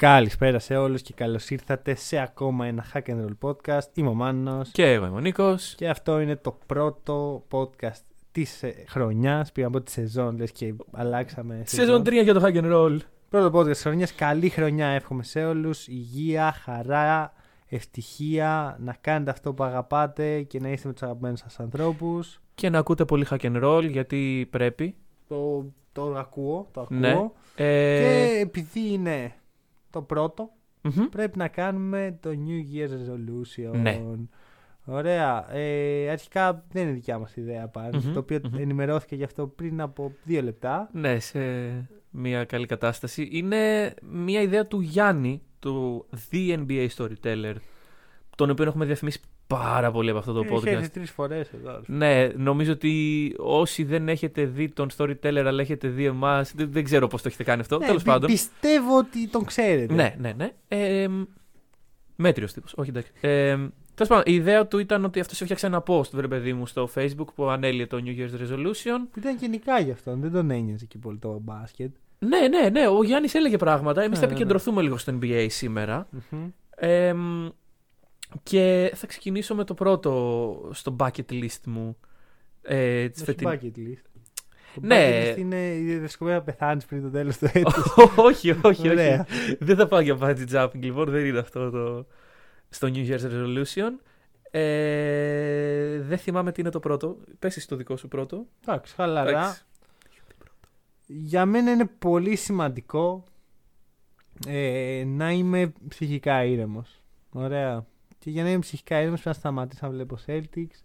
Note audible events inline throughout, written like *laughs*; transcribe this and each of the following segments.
Καλησπέρα σε όλους και καλώς ήρθατε σε ακόμα ένα Hack and Roll podcast. Είμαι ο Μάνος Και εγώ είμαι ο Νίκος. και αυτό είναι το πρώτο podcast της ε, χρονιάς. Πήγαμε από τη σεζόν, λες και αλλάξαμε. Σεζόν 3 για το Hack and Roll. Πρώτο podcast της χρονιάς. Καλή χρονιά εύχομαι σε όλους. Υγεία, χαρά, ευτυχία. Να κάνετε αυτό που αγαπάτε και να είστε με τους αγαπημένους σας ανθρώπους. Και να ακούτε πολύ Hack and Roll γιατί πρέπει. Το, το ακούω, το ακούω. Ναι. Ε, Και επειδή είναι το πρώτο, μμμ. πρέπει να κάνουμε το New Year's Resolution. Ναι. Ωραία. Ε, αρχικά δεν είναι δικιά μας ιδέα πάνω, Μμμ, το οποίο μμμ. ενημερώθηκε γι' αυτό πριν από δύο λεπτά. Ναι, σε μια καλή κατάσταση. Είναι μια ιδέα του Γιάννη, του The NBA Storyteller, τον οποίο έχουμε διαφημίσει πάρα πολύ από αυτό το Έχει έρθει podcast. τρεις φορές εδώ. Ναι, νομίζω ότι όσοι δεν έχετε δει τον Storyteller αλλά έχετε δει εμάς, δεν, δεν ξέρω πώς το έχετε κάνει αυτό. Ναι, Τέλος πι- πάντων. Πιστεύω ότι τον ξέρετε. Ναι, ναι, ναι. Ε, Μέτριος τύπος. Όχι, εντάξει. Ε, Τέλος πάντων, η ιδέα του ήταν ότι αυτός έφτιαξε ένα post, βρε παιδί μου, στο Facebook που ανέλυε το New Year's Resolution. Που ήταν γενικά γι' αυτόν, δεν τον ένοιαζε και πολύ το μπάσκετ. Ναι, ναι, ναι. Ο Γιάννης έλεγε πράγματα. Εμείς Ναι, θα ναι, ναι. επικεντρωθούμε λίγο στο NBA σήμερα. Μμμ. Ε, και θα ξεκινήσω με το πρώτο στο bucket list μου. Ε, της Όχι φετινής- bucket list. Το Ναι. bucket list είναι η δυσκολία να πεθάνεις πριν το τέλος του έτους. *laughs* όχι, όχι, όχι. Ωραία. Δεν θα πάω για bungee jumping, λοιπόν. Δεν είναι αυτό το. στο New Year's Resolution. Ε, δεν θυμάμαι τι είναι το πρώτο. Πες εσύ το δικό σου πρώτο. Εντάξει, χαλαρά. Εντάξει. Για μένα είναι πολύ σημαντικό ε, να είμαι ψυχικά ήρεμος. Ωραία. Και για να είμαι ψυχικά ήρεμος πρέπει να σταματήσω να βλέπω Celtics.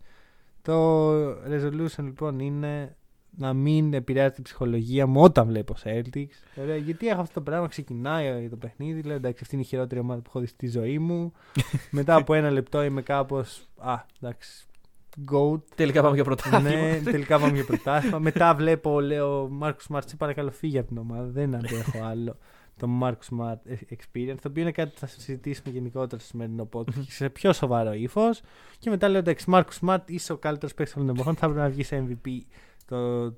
Το resolution λοιπόν είναι να μην επηρεάζει την ψυχολογία μου όταν βλέπω Celtics. Ωραία. Γιατί έχω αυτό το πράγμα, ξεκινάει το παιχνίδι, λέω εντάξει αυτή είναι η χειρότερη ομάδα που έχω δει στη ζωή μου. *laughs* Μετά από ένα λεπτό είμαι κάπως, α, εντάξει, goat. Τελικά πάμε για πρωτάθλημα. Ναι, τελικά πάμε για πρωτάθλημα. Μετά βλέπω, λέω, Μάρκο Σμαρτ, σε παρακαλώ φύγει από την ομάδα. Δεν αντέχω άλλο το Μάρκο Σμαρτ experience. Το οποίο είναι κάτι που θα συζητήσουμε γενικότερα στο σημερινό podcast σε πιο σοβαρό ύφος. Και μετά λέω, εντάξει, Μάρκους Σμαρτ, είσαι ο καλύτερος παίκτης των εποχών. Θα πρέπει να βγεις MVP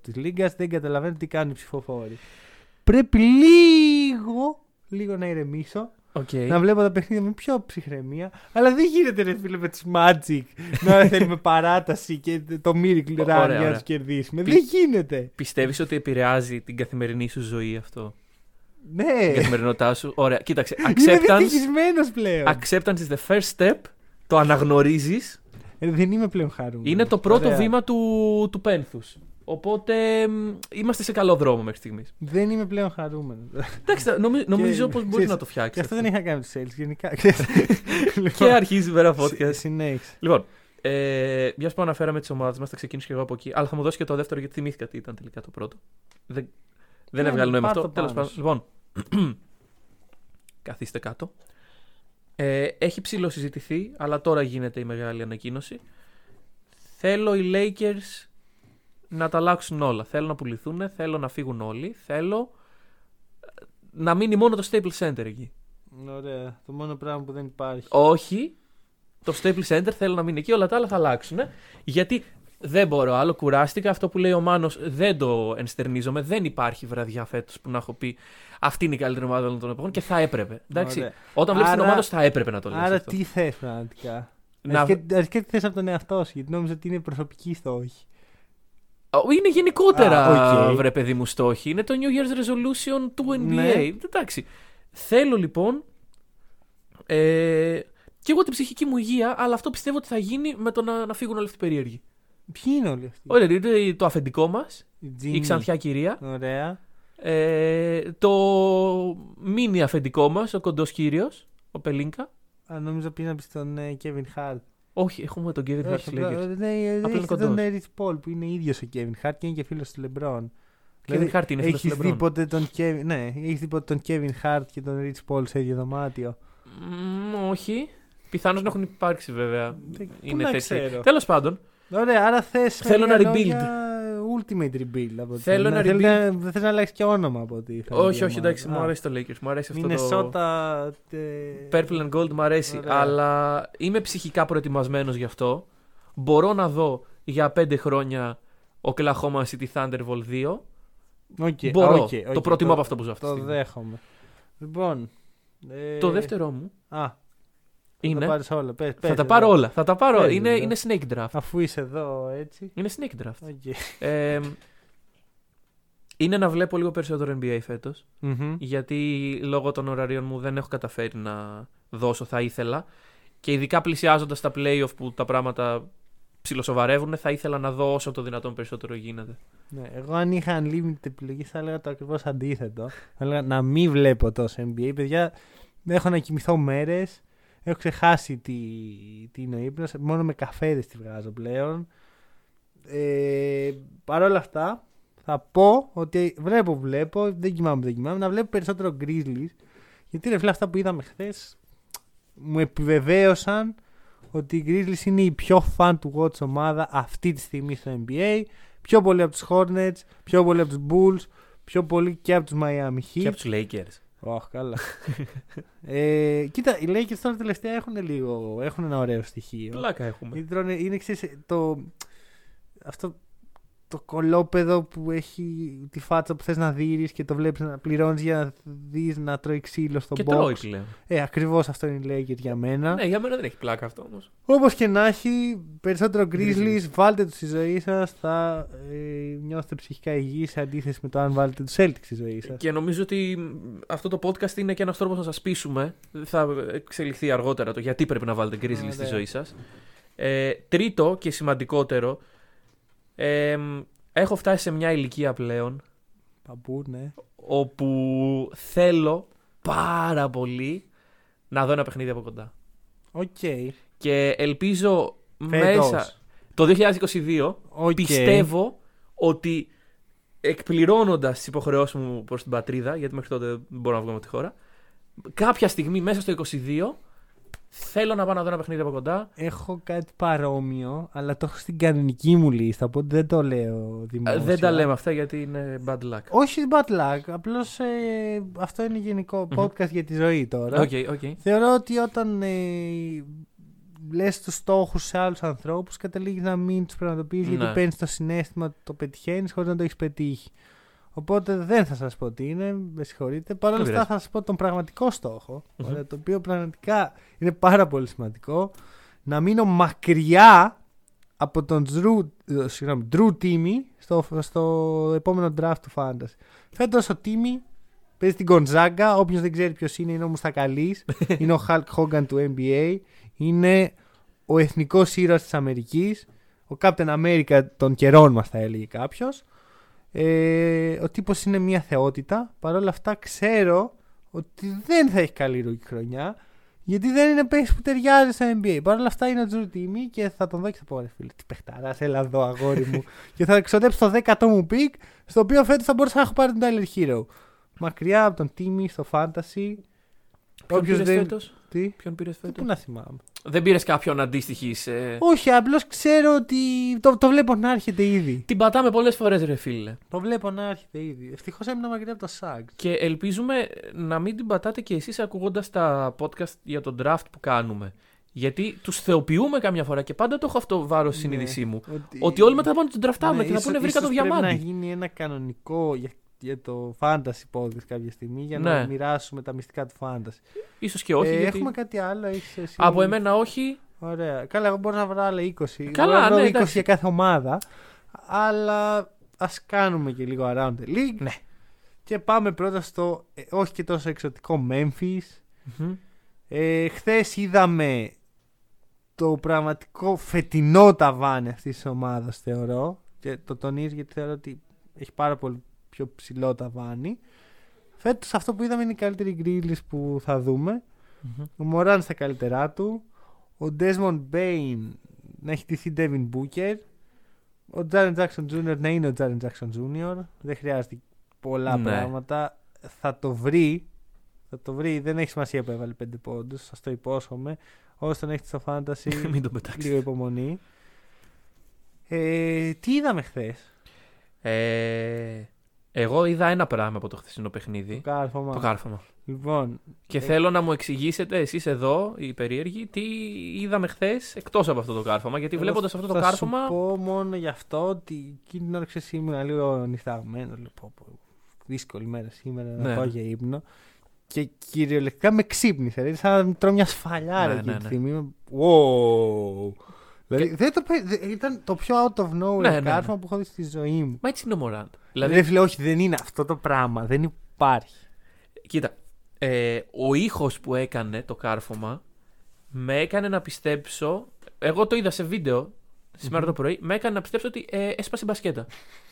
της Λίγκας. Δεν καταλαβαίνω τι κάνουν οι ψηφοφόροι. Πρέπει λίγο, λίγο να ηρεμήσω Οκ. να βλέπω τα παιχνίδια με πιο ψυχραιμία. Αλλά δεν γίνεται ρε φίλε με του Magic να *laughs* θέλουμε παράταση και το Miracle Run Ωραία, για να ωραία. τους κερδίσουμε. Πι- Δεν γίνεται. Πιστεύεις ότι επηρεάζει την καθημερινή σου ζωή αυτό; Ναι. Την καθημερινότητά σου. Ωραία, κοίταξε. *laughs* Είμαι Acceptance, δυστυχισμένος πλέον. acceptance is the first step. Το αναγνωρίζεις. Ε, δεν είμαι πλέον χαρούμενος. Είναι το πρώτο βήμα του, του πένθους. Οπότε μ, είμαστε σε καλό δρόμο μέχρι στιγμής. Δεν είμαι πλέον χαρούμενος. Εντάξει, θα- νομι- νομίζω πως μπορείς ξέρεις, να το Και φτιάξει. αυτό δεν είχα κάνει τους sales γενικά. *laughs* *laughs* Και αρχίζει η μέρα φώτια. Συνέχισε. Λοιπόν, ε, μιας που αναφέραμε τις ομάδες μας, θα ξεκινήσω και εγώ από εκεί. Αλλά θα μου δώσεις και το δεύτερο γιατί θυμήθηκα τι ήταν τελικά το πρώτο. Δεν, δεν Ναι, έβγαλε νόημα πάρ' αυτό. το Τέλος πάνω πάντων. Λοιπόν, *clears throat* καθίστε κάτω. Ε, έχει ψηλοσυζητηθεί, αλλά τώρα γίνεται η μεγάλη ανακοίνωση. Θέλω οι Lakers να τα αλλάξουν όλα. Θέλω να πουληθούν, θέλω να φύγουν όλοι. Θέλω ε, να μείνει μόνο το Staples Center εκεί. Ωραία. Το μόνο πράγμα που δεν υπάρχει. Όχι. Το Staples Center θέλω να μείνει εκεί, όλα τα άλλα θα αλλάξουν. Γιατί δεν μπορώ άλλο, κουράστηκα. Αυτό που λέει ο Μάνος δεν το ενστερνίζομαι. Δεν υπάρχει βραδιά φέτος που να έχω πει αυτή είναι η καλύτερη ομάδα όλων των εποχών και θα έπρεπε. Εντάξει. Ωραία. Όταν βλέπεις την Άρα- ομάδα σου θα έπρεπε να το λες Άρα αυτό. τι θες πραγματικά; Να- Αρχικά αρχικά τι θες από τον εαυτό σου, γιατί νόμιζα ότι είναι προσωπικοί στόχοι. Ο, Είναι γενικότερα, Α, οκ. βρε παιδί μου, στόχοι. Είναι το New Year's Resolution του NBA. Ναι. Εντάξει. Θέλω λοιπόν. Ε, και εγώ την ψυχική μου υγεία, αλλά αυτό πιστεύω ότι θα γίνει με το να, να φύγουν όλοι αυτοί οι περίεργοι. Ποιοι είναι όλοι αυτοί; Ωραία, είναι το αφεντικό μας, Η η Ginny. ξανθιά κυρία. Ωραία. Ε, το μίνι αφεντικό μας, ο κοντός κύριος, ο Πελίνκα. Α, νόμιζα πήγα στον ε, Kevin Hart. Όχι, έχουμε τον Kevin Hart Όχι, στους Lakers. ε, ναι, ε, Απλά είναι έχεις τον κοντός. ε, Rich Paul που είναι ίδιος ο Kevin Hart και είναι και φίλος του LeBron. Kevin Hart είναι φίλος του έχεις δει LeBron. ποτέ τον Kevin, ναι, έχεις δει ποτέ τον Kevin Hart και τον Rich Paul σε ίδιο δωμάτιο; Μ, όχι. Πιθανώς να έχουν υπάρξει βέβαια. Δεν- πού Είναι να τέτοια. ξέρω. Τέλος πάντων, Ωραία, άρα θες. Θέλω ένα rebuild. Ultimate rebuild από ό,τι Θέλω φαίνεται. ένα Θέλεις να- Δεν θε να αλλάξεις και όνομα από ό,τι φαίνεται όχι, η όχι, ομάδα. εντάξει, μου Α, αρέσει το Lakers. Μου αρέσει αυτό το. Μινεσότα. τε- Purple and Gold μου αρέσει, Ωραία. αλλά είμαι ψυχικά προετοιμασμένος γι' αυτό. Μπορώ να δω για πέντε χρόνια Oklahoma City Thunder vol. 2. Οκ, Μπορώ. οκ, Το οκ, προτιμώ από αυτό που ζω αυτή τη Το στιγμή. δέχομαι. Λοιπόν. ε, Το δεύτερό μου Α, θα είναι. τα πάρεις όλα. Πες, θα πες τα εδώ. πάρω όλα. Θα τα πάρω. Πες Είναι, εδώ. είναι snake draft. Αφού είσαι εδώ έτσι. Είναι snake draft. OK. Ε, είναι να βλέπω λίγο περισσότερο NBA φέτος. Μμμ. Γιατί λόγω των ωραρίων μου δεν έχω καταφέρει να δώσω, θα ήθελα. Και ειδικά πλησιάζοντας τα playoff που τα πράγματα ψιλοσοβαρεύουν, θα ήθελα να δω όσο το δυνατόν περισσότερο γίνεται. Ναι, εγώ αν είχα unlimited επιλογή θα έλεγα το ακριβώς αντίθετο. Θα έλεγα να μην βλέπω τόσο NBA. Παιδιά, έχω να κοιμηθώ μέρες. Έχω ξεχάσει τι, τι είναι ο ύπνος. Μόνο με καφέδες τη βγάζω πλέον. Ε, Παρ' όλα αυτά, θα πω ότι βλέπω, βλέπω, δεν κοιμάμαι, δεν κοιμάμαι, να βλέπω περισσότερο Grizzlies. Γιατί ρε φίλε, αυτά που είδαμε χθες μου επιβεβαίωσαν ότι οι Grizzlies είναι η πιο fan του watch ομάδα αυτή τη στιγμή στο NBA. Πιο πολύ από τους Hornets, πιο πολύ από τους Bulls, πιο πολύ και από τους Miami Heat. Και από τους Lakers. Ωχ, καλά. ε, κοίτα, οι Lakers τώρα τελευταία έχουν λίγο, έχουν ένα ωραίο στοιχείο. Πλάκα έχουμε. Γιατί τρώνε- είναι ξέρεις, το, αυτό το κολόπεδο που έχει τη φάτσα που θες να δείρεις και το βλέπεις να πληρώνεις για να δεις να τρώει ξύλο στο Και box. τρώει πλέον. Ε, ακριβώς αυτό είναι οι Lakers για μένα. Ναι, για μένα δεν έχει πλάκα αυτό όμως. Όπως και να έχει, περισσότερο Grizzlies, Grizzlies. βάλτε τους στη ζωή σας, θα ε, νιώσετε ψυχικά υγιείς σε αντίθεση με το αν βάλετε τους Celtics στη ζωή σας. Και νομίζω ότι μ, αυτό το podcast είναι και ένας τρόπος να σας πείσουμε. Θα εξελιχθεί αργότερα το γιατί πρέπει να βάλετε Grizzlies στη Ωραία. ζωή σας. Ε, τρίτο και σημαντικότερο. Ε, μ, έχω φτάσει σε μια ηλικία πλέον Παππού, ναι. όπου θέλω πάρα πολύ να δω ένα παιχνίδι από κοντά. Οκ. Και ελπίζω Φέτος. μέσα το 2022 Οκ. πιστεύω ότι εκπληρώνοντας τις υποχρεώσεις μου προς την πατρίδα, γιατί μέχρι τότε δεν μπορώ να βγω από τη χώρα, κάποια στιγμή μέσα στο 22 θέλω να πάω να δω ένα παιχνίδι από κοντά. Έχω κάτι παρόμοιο, αλλά το έχω στην κανονική μου λίστα, οπότε δεν το λέω Ε, δημόσια. Δεν τα λέμε αυτά γιατί είναι bad luck. Όχι bad luck, απλώς ε, αυτό είναι γενικό Μμμ. podcast για τη ζωή τώρα. OK, OK. Θεωρώ ότι όταν ε, λες τους στόχους σε άλλους ανθρώπους καταλήγεις να μην τους πραγματοποιείς Ναι. γιατί παίρνεις το συνέστημα ότι το πετυχαίνεις χωρίς να το έχεις πετύχει. Οπότε δεν θα σας πω τι είναι, με συγχωρείτε. Παρ' όλα Δεν αυτά πειράζει. θα σας πω τον πραγματικό στόχο, Μμμ. ωραία, το οποίο πραγματικά είναι πάρα πολύ σημαντικό. Να μείνω μακριά από τον Drew, ε, συγγνώμη, Drew Timmy στο, στο επόμενο draft του Fantasy. Φέτος ο Timme παίζει στην Gonzaga. Όποιος δεν ξέρει ποιος είναι, είναι ο Μουστακαλής. *laughs* είναι ο Hulk Hogan του NBA. Είναι ο εθνικός ήρωας της Αμερικής. Ο Captain America των καιρών μας θα έλεγε κάποιος. Ε, ο τύπος είναι μια θεότητα. Παρ' όλα αυτά ξέρω ότι δεν θα έχει καλή rookie χρονιά. Γιατί δεν είναι παίκτης που ταιριάζει στο NBA. Παρ' όλα αυτά είναι ο Drew Timme και θα τον δω και θα πω ρε φίλε. Τι παιχταρά, έλα εδώ αγόρι μου. *laughs* και θα ξοδέψω το 10ο μου pick, στο οποίο φέτος θα μπορούσα να έχω πάρει τον Tyler Hero. Μακριά από τον Τίμι στο fantasy. Ποιον Όποιος πήρες δεν- φέτος; Τι, Ποιον πήρες τι φέτος; πού να θυμάμαι. Δεν πήρες κάποιον αντίστοιχη. Σε... Όχι, απλώς ξέρω ότι το, το βλέπω να έρχεται ήδη. Την πατάμε πολλές φορές, ρε φίλε. Το βλέπω να έρχεται ήδη. Ευτυχώς έμεινα μακριά από το SAG. Και ελπίζουμε να μην την πατάτε κι εσείς ακούγοντας τα podcast για τον draft που κάνουμε. Γιατί τους θεοποιούμε καμιά φορά και πάντα το έχω αυτό βάρος στη Ναι. συνείδησή μου. Ότι, Ότι όλοι μετά πάνε να τον draftάμε Ναι, και θα ίσως- πούνε βρήκα ίσως το Πρέπει να διαμάντι. γίνει ένα κανονικό για, για το fantasy podcast κάποια στιγμή για Ναι. να μοιράσουμε τα μυστικά του fantasy. Ίσως και όχι. Ε, γιατί... Έχουμε κάτι άλλο, έχεις εσύ. Από εμένα όχι. Ωραία. Καλά, εγώ μπορώ να βρω άλλα 20. Καλά, μπορώ να βρω ναι, 20 εντάξει. για κάθε ομάδα. Αλλά ας κάνουμε και λίγο around the league. Ναι. Και πάμε πρώτα στο ε, όχι και τόσο εξωτικό Memphis. Μμμ. Ε, Χθες είδαμε το πραγματικό φετινό ταβάνι αυτής της ομάδας, θεωρώ. Και το τονίζω γιατί θεωρώ ότι έχει πάρα πολύ πιο ψηλό ταβάνι. Φέτος αυτό που είδαμε είναι οι καλύτεροι Grizzlies που θα δούμε. Μμμ. Ο Μωράν στα καλύτερά του. Ο Desmond Bain να έχει τηθεί Devin Booker. Ο Jaren Jackson Jr. να είναι ο Jaren Jackson Jr. Δεν χρειάζεται πολλά Ναι. πράγματα. Θα το βρει Θα το βρει. Δεν έχει σημασία που έβαλε 5 πόντους. Σας το υπόσχομαι. Όσο τον έχετε στο fantasy, *laughs* Μην τον πετάξει. λίγο υπομονή. Ε, τι είδαμε χθες; Ε, εγώ είδα ένα πράγμα από το χθεσινό Το παιχνίδι. κάρφωμα. Το κάρφωμα. Λοιπόν, Και Ε, θέλω να μου εξηγήσετε εσείς εδώ, οι περίεργοι, τι είδαμε χθες εκτός από αυτό το κάρφωμα. Γιατί εγώ βλέποντας αυτό το θα κάρφωμα. σου πω μόνο γι' αυτό ότι εκείνη την ώρα ξέρεις, ήμουν λίγο νησταγμένο. Λέω, πω, πω, δύσκολη μέρα σήμερα να Ναι. πάω για ύπνο. Και κυριολεκτικά με ξύπνησε. Δηλαδή, σαν να τρώω μια σφαλιάρα Ναι, εκείνη ναι, τη ναι. στιγμή. Είμαι, Wow. Δηλαδή, δεν το, πε- δε- ήταν το πιο out of nowhere Ναι, ναι, ναι. κάρφωμα που έχω δει στη ζωή μου. Μα έτσι είναι ο Μωράντ. Δηλαδή, Δηλαδή, φίλε, όχι, δεν είναι αυτό το πράγμα. Δεν υπάρχει. κοίτα, ε, ο ήχος που έκανε το κάρφωμα με έκανε να πιστέψω. Εγώ το είδα σε βίντεο σήμερα το πρωί. Με έκανε να πιστέψω ότι ε, έσπασε μπασκέτα.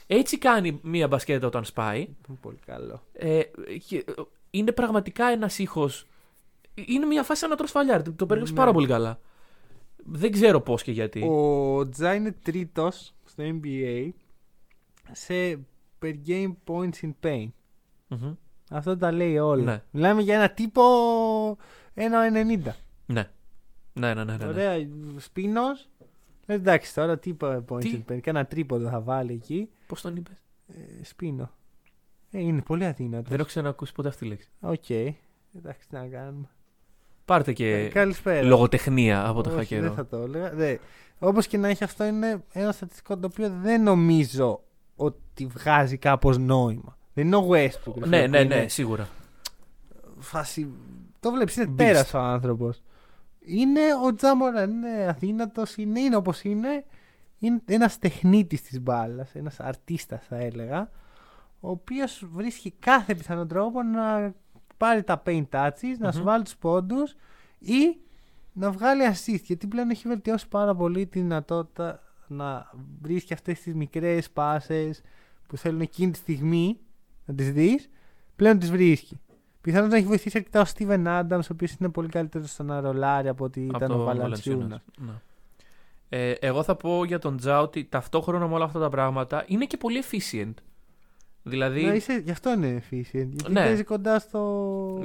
Έτσι κάνει μία μπασκέτα όταν σπάει. Είναι πολύ καλό. Ε, και, ε, είναι πραγματικά ένας ήχος. Είναι μια φάση σαν να τρως φαλιάρι. Το, το περιγράψει Ναι. πάρα πολύ καλά. Δεν ξέρω πώς και γιατί. Ο Τζα είναι τρίτος στο NBA σε per game points in pain. Μμμ. Αυτό τα λέει όλα. Ναι. Μιλάμε για ένα τύπο 1,90. Ναι. Ναι, ναι, ναι. ναι, ναι. Ωραία, σπίνος. Εντάξει, τώρα τι είπα points Τι; in pain. Και ένα τρίποδο θα βάλει εκεί. Πώς τον είπες; Ε, σπίνο. Ε, είναι πολύ αδύνατος. Δεν έχω ξανακούσει ποτέ αυτή τη λέξη. Οκ. Εντάξει, τι να κάνουμε. Πάρτε Ε, και καλησπέρα. λογοτεχνία από το Όχι, χακερό. Δεν θα το έλεγα. Ναι. Όπως και να έχει, αυτό είναι ένα στατιστικό το οποίο δεν νομίζω ότι βγάζει κάπως νόημα. Δεν είναι ο Westbrook. ρε Ναι, φίλε, ναι, που ναι, είναι σίγουρα. Φάση... Το βλέπεις, είναι Beast. τέρας ο άνθρωπος. Είναι ο Τζάμοραν, είναι αδύνατο, είναι, είναι όπως είναι. Είναι ένας τεχνίτης της μπάλας, ένας αρτίστας θα έλεγα. Ο οποίος βρίσκει κάθε πιθανό τρόπο να πάρει τα paint touches, να σου Μμμ. βάλει τους πόντους ή να βγάλει assist. Γιατί πλέον έχει βελτιώσει πάρα πολύ τη δυνατότητα να βρίσκει αυτές τις μικρές πάσε που θέλουν εκείνη τη στιγμή να τις δεις, πλέον τις βρίσκει. Πιθανόν να έχει βοηθήσει αρκετά ο Steven Adams, ο οποίος είναι πολύ καλύτερος στο να ρολάρει από ότι Από ήταν το ο Βαλαντσιούνα. Valanciunas. Ναι. Ε, εγώ θα πω για τον Τζα ότι ταυτόχρονα με όλα αυτά τα πράγματα είναι και πολύ efficient. Δηλαδή. Ναι, είσαι, γι' αυτό είναι efficient. Γιατί Ναι. παίζει κοντά στο,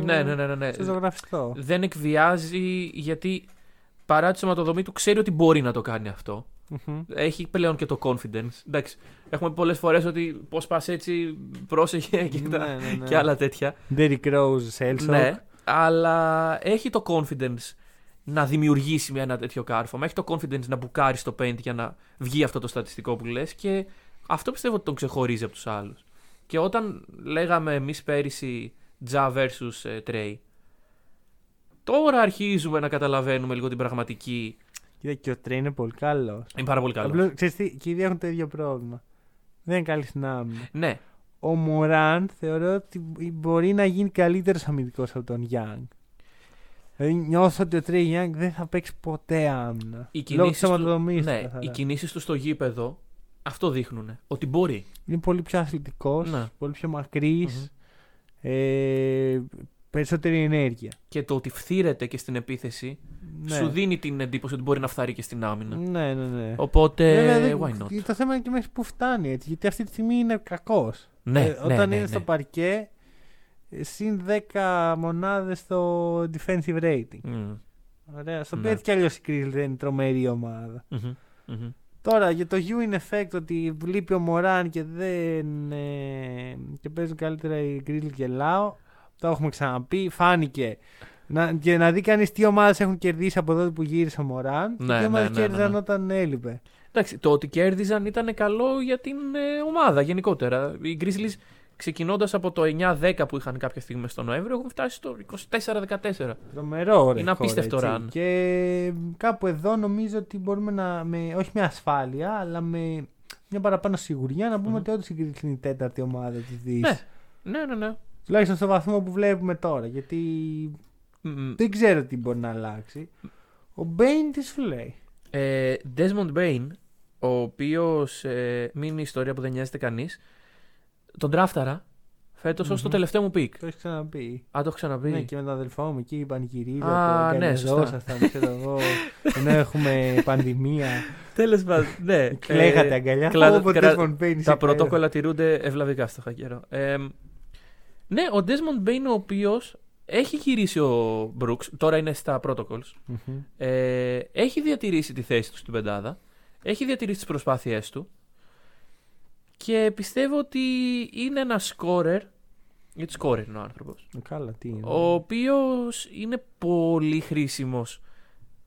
ναι, ναι, ναι, ναι, ναι. στο ζωγραφιστό. Δεν εκβιάζει γιατί παρά τη σωματοδομή του ξέρει ότι μπορεί να το κάνει αυτό. Μμμ. Έχει πλέον και το confidence. Εντάξει, έχουμε πολλές φορές ότι πώς πας έτσι, πρόσεχε και, τα- Ναι, ναι, ναι. και άλλα τέτοια. Derrick Rose, Selsock. Ναι, αλλά έχει το confidence να δημιουργήσει με ένα τέτοιο κάρφωμα. Έχει το confidence να μπουκάρει στο paint για να βγει αυτό το στατιστικό που λες και αυτό πιστεύω ότι τον ξεχωρίζει από τους άλλους. Και όταν λέγαμε εμείς πέρυσι Ja versus ε, Trey, τώρα αρχίζουμε να καταλαβαίνουμε λίγο την πραγματική. Κοίτα, και ο Τρέι είναι πολύ καλός. Είναι πάρα πολύ καλός. Απλώς, ξέρεις τι, και οι δύο έχουν το ίδιο πρόβλημα. Δεν είναι καλή στην άμυνα. Ναι, Ο Μωράν θεωρώ ότι μπορεί να γίνει καλύτερος αμυντικός από τον Young. Δηλαδή νιώθω ότι ο Τρέι Young δεν θα παίξει ποτέ άμυνα. οι Λόγω κινήσεις τη του, ομαδομή ναι, οι κινήσεις του στο γήπεδο αυτό δείχνουν. Ότι μπορεί. Είναι πολύ πιο αθλητικός, Ναι. πολύ πιο μακρύς. Μμμ. Ε, περισσότερη ενέργεια. Και το ότι φθήρεται και στην επίθεση Ναι. σου δίνει την εντύπωση ότι μπορεί να φθαρεί και στην άμυνα. Ναι, ναι, ναι. Οπότε, Βέβαια, δεν- why not; Το θέμα είναι και μέχρι που φτάνει έτσι. Γιατί αυτή τη στιγμή είναι κακός. Ναι, ναι, όταν ναι, είναι ναι. στο παρκέ, ε, συν 10 μονάδες στο defensive rating. Μμμ, Ωραία. Στο Ναι. οποίο έτσι κι αλλιώς η Grizzlies δεν είναι τρομερή ομάδα. μμμ, μμμ. Τώρα για το Ewing effect ότι λείπει ο Μωράν και δεν. Ε, και παίζουν καλύτερα οι Grizzlies και Λάο. Το έχουμε ξαναπεί. Φάνηκε. Να, και να δει κανείς τι ομάδες έχουν κερδίσει από τότε που γύρισε ο Μωράν και Ναι, τι ναι, ομάδε ναι, κέρδισαν ναι. όταν έλειπε. Εντάξει, το ότι κέρδιζαν ήταν καλό για την ε, ομάδα γενικότερα. Οι Grizzlies ξεκινώντας από το 9-10 που είχαν κάποια στιγμή στο Νοέμβριο έχουν φτάσει στο 24-14. Τρομερό ρε. Είναι απίστευτο έτσι. run. Και κάπου εδώ νομίζω ότι μπορούμε να. Με, όχι με ασφάλεια, αλλά με μια παραπάνω σιγουριά να πούμε Μμμ. ότι όντως η Grizzlies είναι η τέταρτη ομάδα της Δύση. Ναι. Ναι, ναι, ναι. Τουλάχιστον στο βαθμό που βλέπουμε τώρα. Γιατί Μμμ. δεν ξέρω τι μπορεί να αλλάξει. Ο Μπέιν τι σου λέει; Ε, Desmond Bane, ο οποίος ε, μείνει η ιστορία που δεν νοιάζεται κανείς, τον draftαρα φέτος ως το Μμμ. τελευταίο μου pick. Το έχεις ξαναπεί. Α, το έχω ξαναπεί. Ναι, και με τον αδελφό μου εκεί πανηγυρίζω. Α, ναι, σωστά. ξέρω εγώ. *laughs* ενώ έχουμε πανδημία. Τέλος πάντων, ναι. *laughs* Κλαίγατε αγκαλιά. κλα- Όποτε κρα- Desmond Bain είσαι Τα υπέροχος. πρωτόκολλα τηρούνται ευλαβικά στο χακέρο. Ε, ναι, ο Desmond Bain ο οποίος έχει γυρίσει ο Brooks, τώρα είναι στα protocols. Μμμ. Ε, έχει διατηρήσει τη θέση του στην πεντάδα. Έχει διατηρήσει τις προσπάθειές του. Και πιστεύω ότι είναι ένα σκόρερ. Γιατί σκόρερ είναι ο άνθρωπος. Ε, Καλά, τι είναι. Ο οποίος είναι πολύ χρήσιμος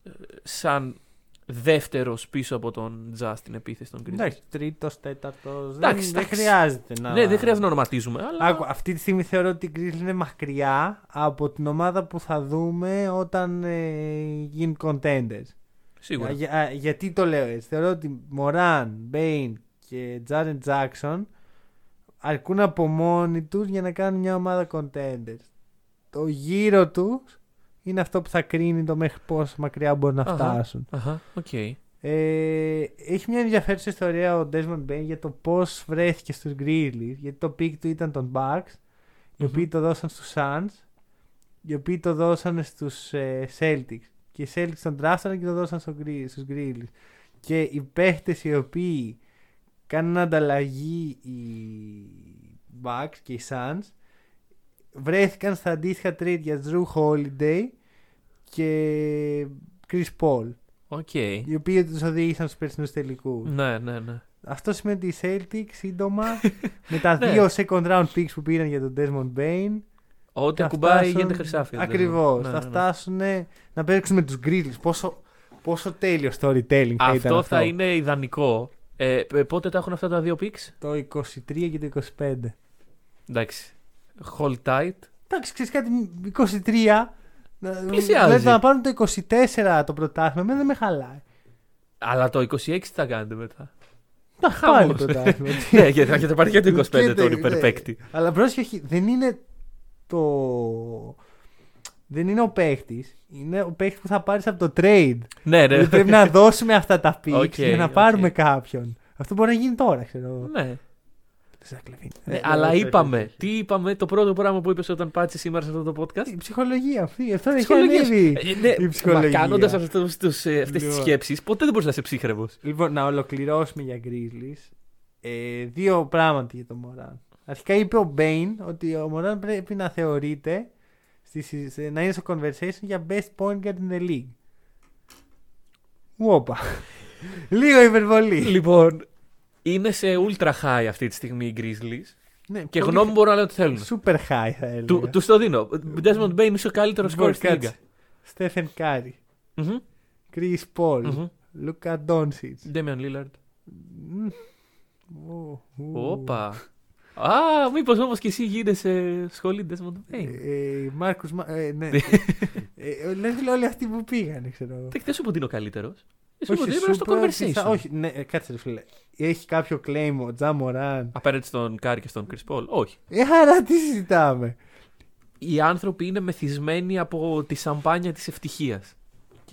ε, σαν δεύτερος πίσω από τον Τζα στην επίθεση των Grizzlies. Εντάξει, τρίτος, τέταρτος. Δεν, Εντάξει, δεν εντάξει. χρειάζεται να. Ναι, δεν χρειάζεται να ονοματίζουμε, αλλά... Άκου, αυτή τη στιγμή θεωρώ ότι η Grizzlies είναι μακριά από την ομάδα που θα δούμε όταν ε, γίνουν contenders. Σίγουρα. Για- α, γιατί το λέω έτσι. Θεωρώ ότι Μωράν, Μπέιν και Τζάρεν Τζάξον αρκούν από μόνοι τους για να κάνουν μια ομάδα contenders. Το γύρο τους είναι αυτό που θα κρίνει το μέχρι πόσο μακριά μπορούν να Αχα. φτάσουν. Αχα, οκ. Ε, έχει μια ενδιαφέρουσα ιστορία ο Desmond Bane για το πώς βρέθηκε στους Grizzlies γιατί το pick του ήταν των Bucks οι Μμμ. οποίοι το δώσαν στους Suns οι οποίοι το δώσαν στους ε, Celtics και οι Celtics τον draftάρανε και το δώσαν στο, Gri- στους Grizzlies και οι παίχτες οι οποίοι κάνουν ανταλλαγή οι Bucks και οι Suns βρέθηκαν στα αντίστοιχα trade για Jrue Holiday και Chris Paul Οκ. οι οποίοι τους οδήγησαν στους περσινούς τελικούς. Ναι, ναι, ναι. Αυτό σημαίνει ότι οι Celtics σύντομα *laughs* με τα Ναι. δύο second round picks που πήραν για τον Desmond Bane. Ό,τι θα ακουμπάει φτάσουν- γίνεται χρυσάφι. Ακριβώς. Ναι, θα ναι, ναι. φτάσουν να παίξουν με τους Grizzlies. Πόσο, πόσο τέλειο storytelling θα ήταν Αυτό αυτό. θα είναι ιδανικό. Ε, ε, πότε τα έχουν αυτά τα δύο picks. Το 23 και το 25. Εντάξει. Hold tight. Εντάξει, ξέρεις κάτι, 23. να- Πλησιάζει. Δηλαδή να πάρουν το 24 το πρωτάθλημα, εμένα δεν με χαλάει. Αλλά το 26 τι θα κάνετε μετά; Να Χαμός. πάλι πρωτάθλημα. *laughs* Ναι, γιατί θα έχετε πάρει και το 25 Και τον το- υπερπαίκτη. Αλλά πρόσεχε, δεν είναι το. Δεν είναι ο παίχτης. Είναι ο παίχτης που θα πάρεις από το trade. Ναι, ναι. Δηλαδή πρέπει να *laughs* δώσουμε αυτά τα picks Οκ, για να οκ. πάρουμε κάποιον. Αυτό μπορεί να γίνει τώρα, ξέρω. εγώ. Ναι. Ζακ Λεβίν. Ναι, Ε, αλλά όχι, όχι, είπαμε. όχι. Τι είπαμε, το πρώτο πράγμα που είπες όταν πάτησε σήμερα σε αυτό το podcast; Η ψυχολογία αυτή. Αυτό έχει Ψυχολογία. ανέβει. Ε, ναι, η ψυχολογία. Μα κάνοντας αυτές τις Λοιπόν. σκέψεις, ποτέ δεν μπορείς να είσαι ψύχραιμος. Λοιπόν, να ολοκληρώσουμε για Grizzlies. Ε, δύο πράγματα για τον Μωράν. Αρχικά είπε ο Μπέιν ότι ο Μωράν πρέπει να θεωρείται στη, συ- να είναι στο conversation για best point guard in the league. Όπα. *laughs* Λίγο υπερβολή. Λοιπόν, είναι σε ultra high αυτή τη στιγμή οι Grizzlies. ναι, Και πολύ γνώμη μπορούν να λένε ότι θέλουν. Super high θα έλεγα. Του τους το δίνω. Desmond Bain είσαι ο καλύτερος Λοιπόν, σκόρ στην κάτσε. λίγα. Stephen Curry, Μμμ, Chris Paul, μμμ. Luka Doncic. Damian Lillard. Μμ. Ου, ου. Όπα. Α, μήπως όμως και εσύ γίνεσαι σχολή Desmond Bane. Ε, Μάρκους, Μα- ε, ναι. *laughs* ε, δηλαδή όλοι αυτοί που πήγανε, ξέρω εγώ. Δεν δεν σου είπα ότι είναι ο καλύτερος. Σου είπα Όχι, ότι ήμουν στο σου είπα ότι θα- conversation. Όχι, ναι, ε, κάτσε ρε φίλε. Έχει κάποιο claim ο Τζα Μωράν. Απέναντι στον Κάρι και στον Chris Paul; Όχι. Ε, άρα τι συζητάμε; Οι άνθρωποι είναι μεθυσμένοι από τη σαμπάνια της ευτυχίας.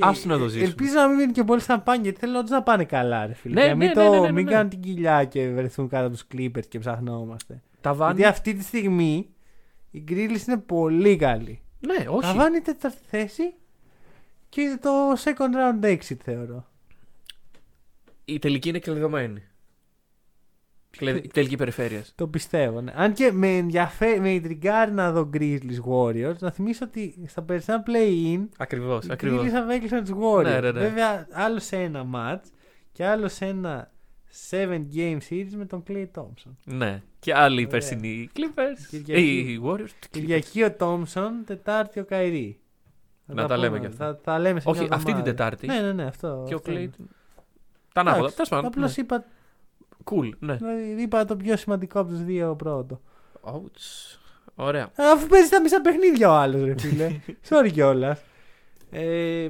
Και, Άστο να το ε, ζήσουμε. Ελπίζω να μην μείνει και πολύ σαμπάνια, γιατί θέλω όντως να πάνε καλά, ρε φίλε. Ναι, Για να μην, ναι, το, ναι, ναι, ναι, μην ναι. κάνουν την κοιλιά και βρεθούν κάτω από τους Clippers και ψαχνόμαστε. Τα βάνη. Γιατί αυτή τη στιγμή η Grizzlies είναι πολύ καλή. Ναι, όχι. Τα βάνει τέταρτη θέση και το second round exit θεωρώ. Η τελική είναι κλειδωμένη. Κλειδ- Η τελική περιφέρειας. Το πιστεύω. Ναι. Αν και με ενδιαφέρει, με τριγκάρει να δω Grizzlies Warriors, να θυμίσω ότι στα περσινά play-in Ακριβώς, οι ακριβώς. Grizzlies απέκλεισαν τους Warriors. Ναι, ναι, ναι. Βέβαια, άλλο σε ένα match και άλλο σε ένα 7 game series με τον Clay Thompson. Ναι. Και άλλοι Ωραία. περσινοί Clippers. Κυριακή. Οι Warriors. Κυριακή ο Thompson, Τετάρτη ο Καϊρή. Θα Να τα πούμε. λέμε κι αυτά. Θα τα λέμε σε Όχι, μια αυτή την εβδομάδα. Τετάρτη. Ναι, ναι, ναι, αυτό. Και ο αυτό είναι. Clay. Τα ανάποδα. Εντάξει, Τέλος πάντων. Απλώς ναι. είπα, Cool, ναι. δηλαδή, είπα το πιο σημαντικό από τους δύο πρώτο. Ouch. Ωραία. Αφού παίζεις τα μισά παιχνίδια ο άλλος, ρε φίλε. *laughs* Sorry κιόλας. Ε,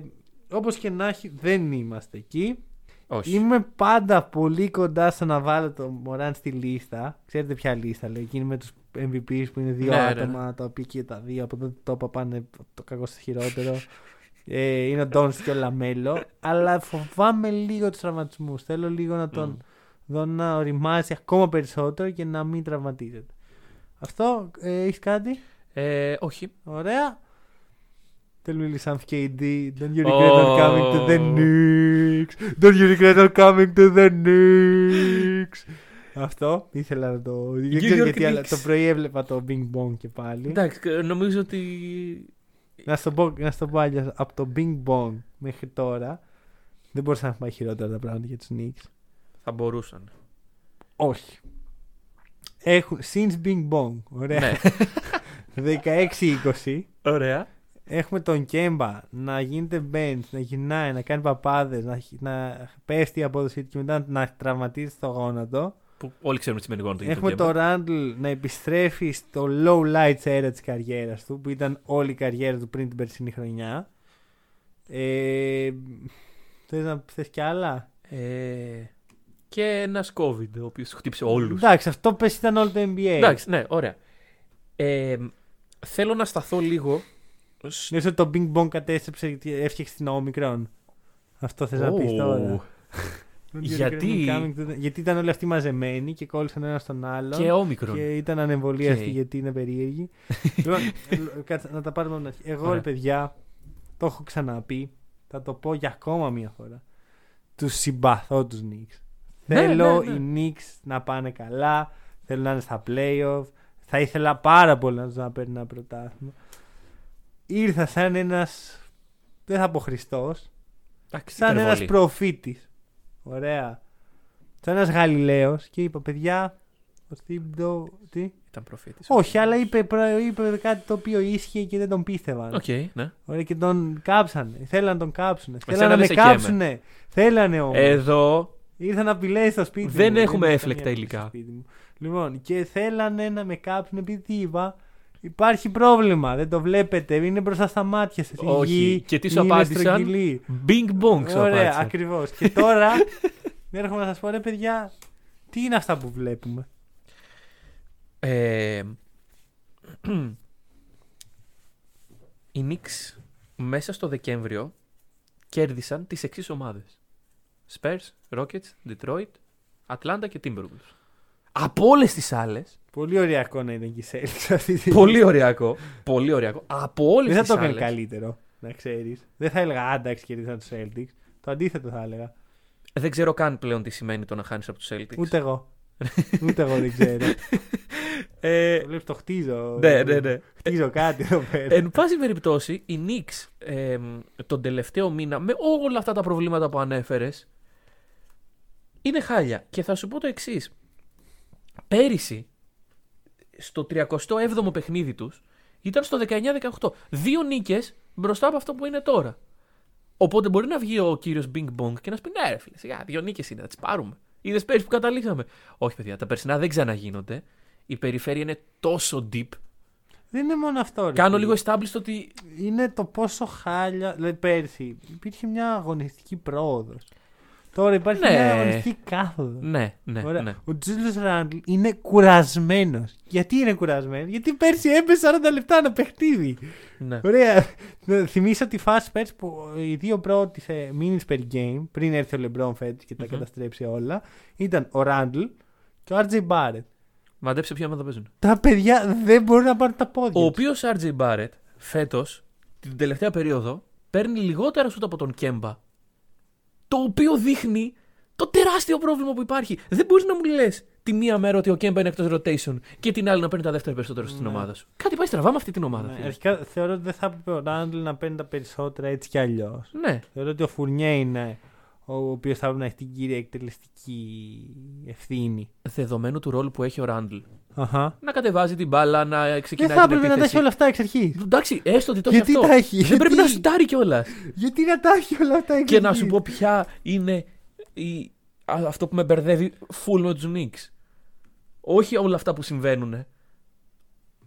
Όπως και να έχει, δεν είμαστε εκεί. Όχι. Είμαι πάντα πολύ κοντά στο να βάλω το Μωράν στη λίστα. Ξέρετε ποια λίστα λέει, εκείνη με τους MVPs που είναι δύο Ναι, ναι, άτομα, τα οποία και τα δύο από τότε το είπα πάνε το κακό στο χειρότερο. ε, είναι ο Τζόνς και ο Λαμέλο. αλλά φοβάμαι λίγο τους τραυματισμούς. Θέλω λίγο να τον δω να ωριμάζει ακόμα περισσότερο και να μην τραυματίζεται. Αυτό, ε, έχεις κάτι; Ε, όχι. Ωραία. Tell me some KD. Don't you regret not coming to the Oh. Knicks; Don't you regret not coming to the Knicks; Αυτό ήθελα να το. Δεν New ξέρω York γιατί, αλλά Knicks. το πρωί έβλεπα το Bing Bong και πάλι. Εντάξει, νομίζω ότι να σου το πω, να σου το πω αλλιώς, από το Bing Bong μέχρι τώρα δεν μπορούσα να πάει χειρότερα τα πράγματα για τους Knicks. Θα μπορούσαν. Όχι. Έχουν, since Bing Bong, ωραία, ναι. *laughs* 16-20, Ωραία. έχουμε τον Κέμπα να γίνεται bench, να γυρνάει, να κάνει παπάδες, να, να πέφτει η απόδοση του και μετά να τραυματίζει το γόνατο. Που όλοι ξέρουμε τι σημαίνει γόνατο για Έχουμε τον το Ράντλ να επιστρέφει στο low lights era της καριέρας του, που ήταν όλη η καριέρα του πριν την περσινή χρονιά. Ε, θες να θες κι άλλα; Ε, και ένας COVID, ο οποίος χτύπησε όλους. Εντάξει, αυτό πες ήταν όλο το NBA. Εντάξει, ναι, ωραία. Ε, θέλω να σταθώ λίγο. σ- Λες ότι το Bing Bong κατέστρεψε γιατί έφτιαξε την Omicron; Αυτό θες να πεις Ω, τώρα. *laughs* Γιατί- Coming to the- Γιατί ήταν όλοι αυτοί μαζεμένοι και κόλλησαν ένα στον άλλον. Και Omicron. Και ήταν ανεμβολίαστοι Οκ. γιατί είναι περίεργοι. *laughs* λοιπόν, ε, κάτσε, να τα πάρουμε από την αρχή. Εγώ Ωραία. ρε παιδιά, το έχω ξαναπεί. Θα το πω για ακόμα μία φορά. Τους συμπαθώ τους Knicks. Ναι, Θέλω ναι, ναι. οι Knicks να πάνε καλά. Θέλω να είναι στα playoff. Θα ήθελα πάρα πολύ να τους να παίρνει ένα πρωτάθλημα. Ήρθα σαν ένας. Δεν θα πω Χριστός. Εντάξει, Σαν ένας υπερβολή. προφήτης. Ωραία. Σαν ένας Γαλιλαίος και είπα, παιδιά, ο Θήμπντο. Τι; Ήταν προφήτης. Όχι, αλλά είπε, προ- είπε κάτι το οποίο ίσχυε και δεν τον πίστευαν. Οκ, ναι. Ωραία, και τον κάψανε. Θέλαν να τον κάψουν. Εσένα Θέλαν να δεν με σε καίμε. κάψουνε. Θέλανε όμως. Εδώ Ήρθαν να πηλέσει στο σπίτι Δεν μου. έχουμε είχα έφλεκτα καμία υλικά. στο σπίτι μου. Λοιπόν, και θέλανε να με κάψουν επειδή τι είπα. Υπάρχει πρόβλημα. Δεν το βλέπετε. Είναι μπροστά στα μάτια σας. Όχι. Και τι σου είναι απάντησαν; στρογγυλή. Bing bong σου Ωραία, απάντησαν. ακριβώς. και τώρα έρχομαι να σας πω, ρε παιδιά, τι είναι αυτά που βλέπουμε; Ε, *clears throat* οι Knicks μέσα στο Δεκέμβριο κέρδισαν τις εξής ομάδες. Spurs, Rockets, Detroit, Atlanta και Timberwolves. Από όλες τις άλλες, Πολύ ωριακό να ήταν και η Celtics αυτή τη πολύ ωριακό, πολύ ωριακό, από όλες Δεν θα τις το έκανε άλλες, καλύτερο, να ξέρεις. Δεν θα έλεγα άνταξ κερδίσαν τους Celtics. Το αντίθετο θα έλεγα. δεν ξέρω καν πλέον τι σημαίνει το να χάνεις από τους Celtics. Ούτε εγώ. Ούτε εγώ δεν ξέρω. *laughs* Ε, το βλέπεις, το χτίζω. ναι, ναι, ναι. Χτίζω κάτι εδώ πέρα. Εν πάση περιπτώσει, οι Knicks ε, τον τελευταίο μήνα, με όλα αυτά τα προβλήματα που ανέφερες, είναι χάλια. Και θα σου πω το εξής. Πέρυσι, στο 37ο παιχνίδι τους, ήταν στο 19-18. Δύο νίκες μπροστά από αυτό που είναι τώρα. Οπότε μπορεί να βγει ο κύριος Bing Bong και να σου πει: Ναι, ρε φίλε, σιγά, δύο νίκες είναι, θα τις πάρουμε. Είδες πέρυσι που καταλήξαμε. Όχι, παιδιά, τα περσινά δεν ξαναγίνονται. Η περιφέρεια είναι τόσο deep. Δεν είναι μόνο αυτό. ρε Κάνω φίλε. λίγο established ότι Είναι το πόσο χάλια. Δηλαδή πέρσι υπήρχε μια αγωνιστική πρόοδος. Τώρα υπάρχει Ναι. μια αγωνιστική κάθοδο. Ναι, ναι, Ωραία. ναι. Ο Τζούλιο Ράντλ είναι κουρασμένος. Γιατί είναι κουρασμένος, Γιατί πέρσι έπεσε 40 λεπτά ένα παιχνίδι. ναι. Ωραία. Θυμίσω τη φάση πέρσι που οι δύο πρώτοι σε minutes per game, πριν έρθει ο Λεμπρόν φέτο και τα Μμμ. καταστρέψει όλα, ήταν ο Ράντλ και ο RJ Barrett. Μαντέψε ποια ομάδα παίζουν. Τα παιδιά δεν μπορούν να πάρουν τα πόδια. Ο τους. οποίος RJ Barrett φέτος, την τελευταία περίοδο, παίρνει λιγότερα σούτ από τον Κέμπα. Το οποίο δείχνει το τεράστιο πρόβλημα που υπάρχει. Δεν μπορείς να μου λες τη μία μέρα ότι ο Κέμπα είναι εκτός rotation και την άλλη να παίρνει τα δεύτερα περισσότερο στην Ναι. ομάδα σου. Κάτι πάει στραβά με αυτή την ομάδα. Ναι, φίλε. αρχικά θεωρώ ότι δεν θα έπρεπε ο Ράντλ να παίρνει τα περισσότερα έτσι κι αλλιώς. Ναι, Θεωρώ ότι ο Φουρνιέ είναι ο οποίος θα πρέπει να έχει την κύρια εκτελεστική ευθύνη. δεδομένου του ρόλου που έχει ο Ράντλ. Αχα. Να κατεβάζει την μπάλα, να Δεν ξεκινάει θα την έπρεπε να τα έχει επίθεση. όλα αυτά εξ αρχή. Εντάξει, έστω ότι το έχει Γιατί αυτό. τα έχει, Δεν πρέπει γιατί; να σουτάρει κιόλας. Γιατί να τα έχει όλα αυτά εξ Και να αρχής; σου πω ποια είναι η... α- αυτό που με μπερδεύει full με τους Knicks. Όχι όλα αυτά που συμβαίνουν.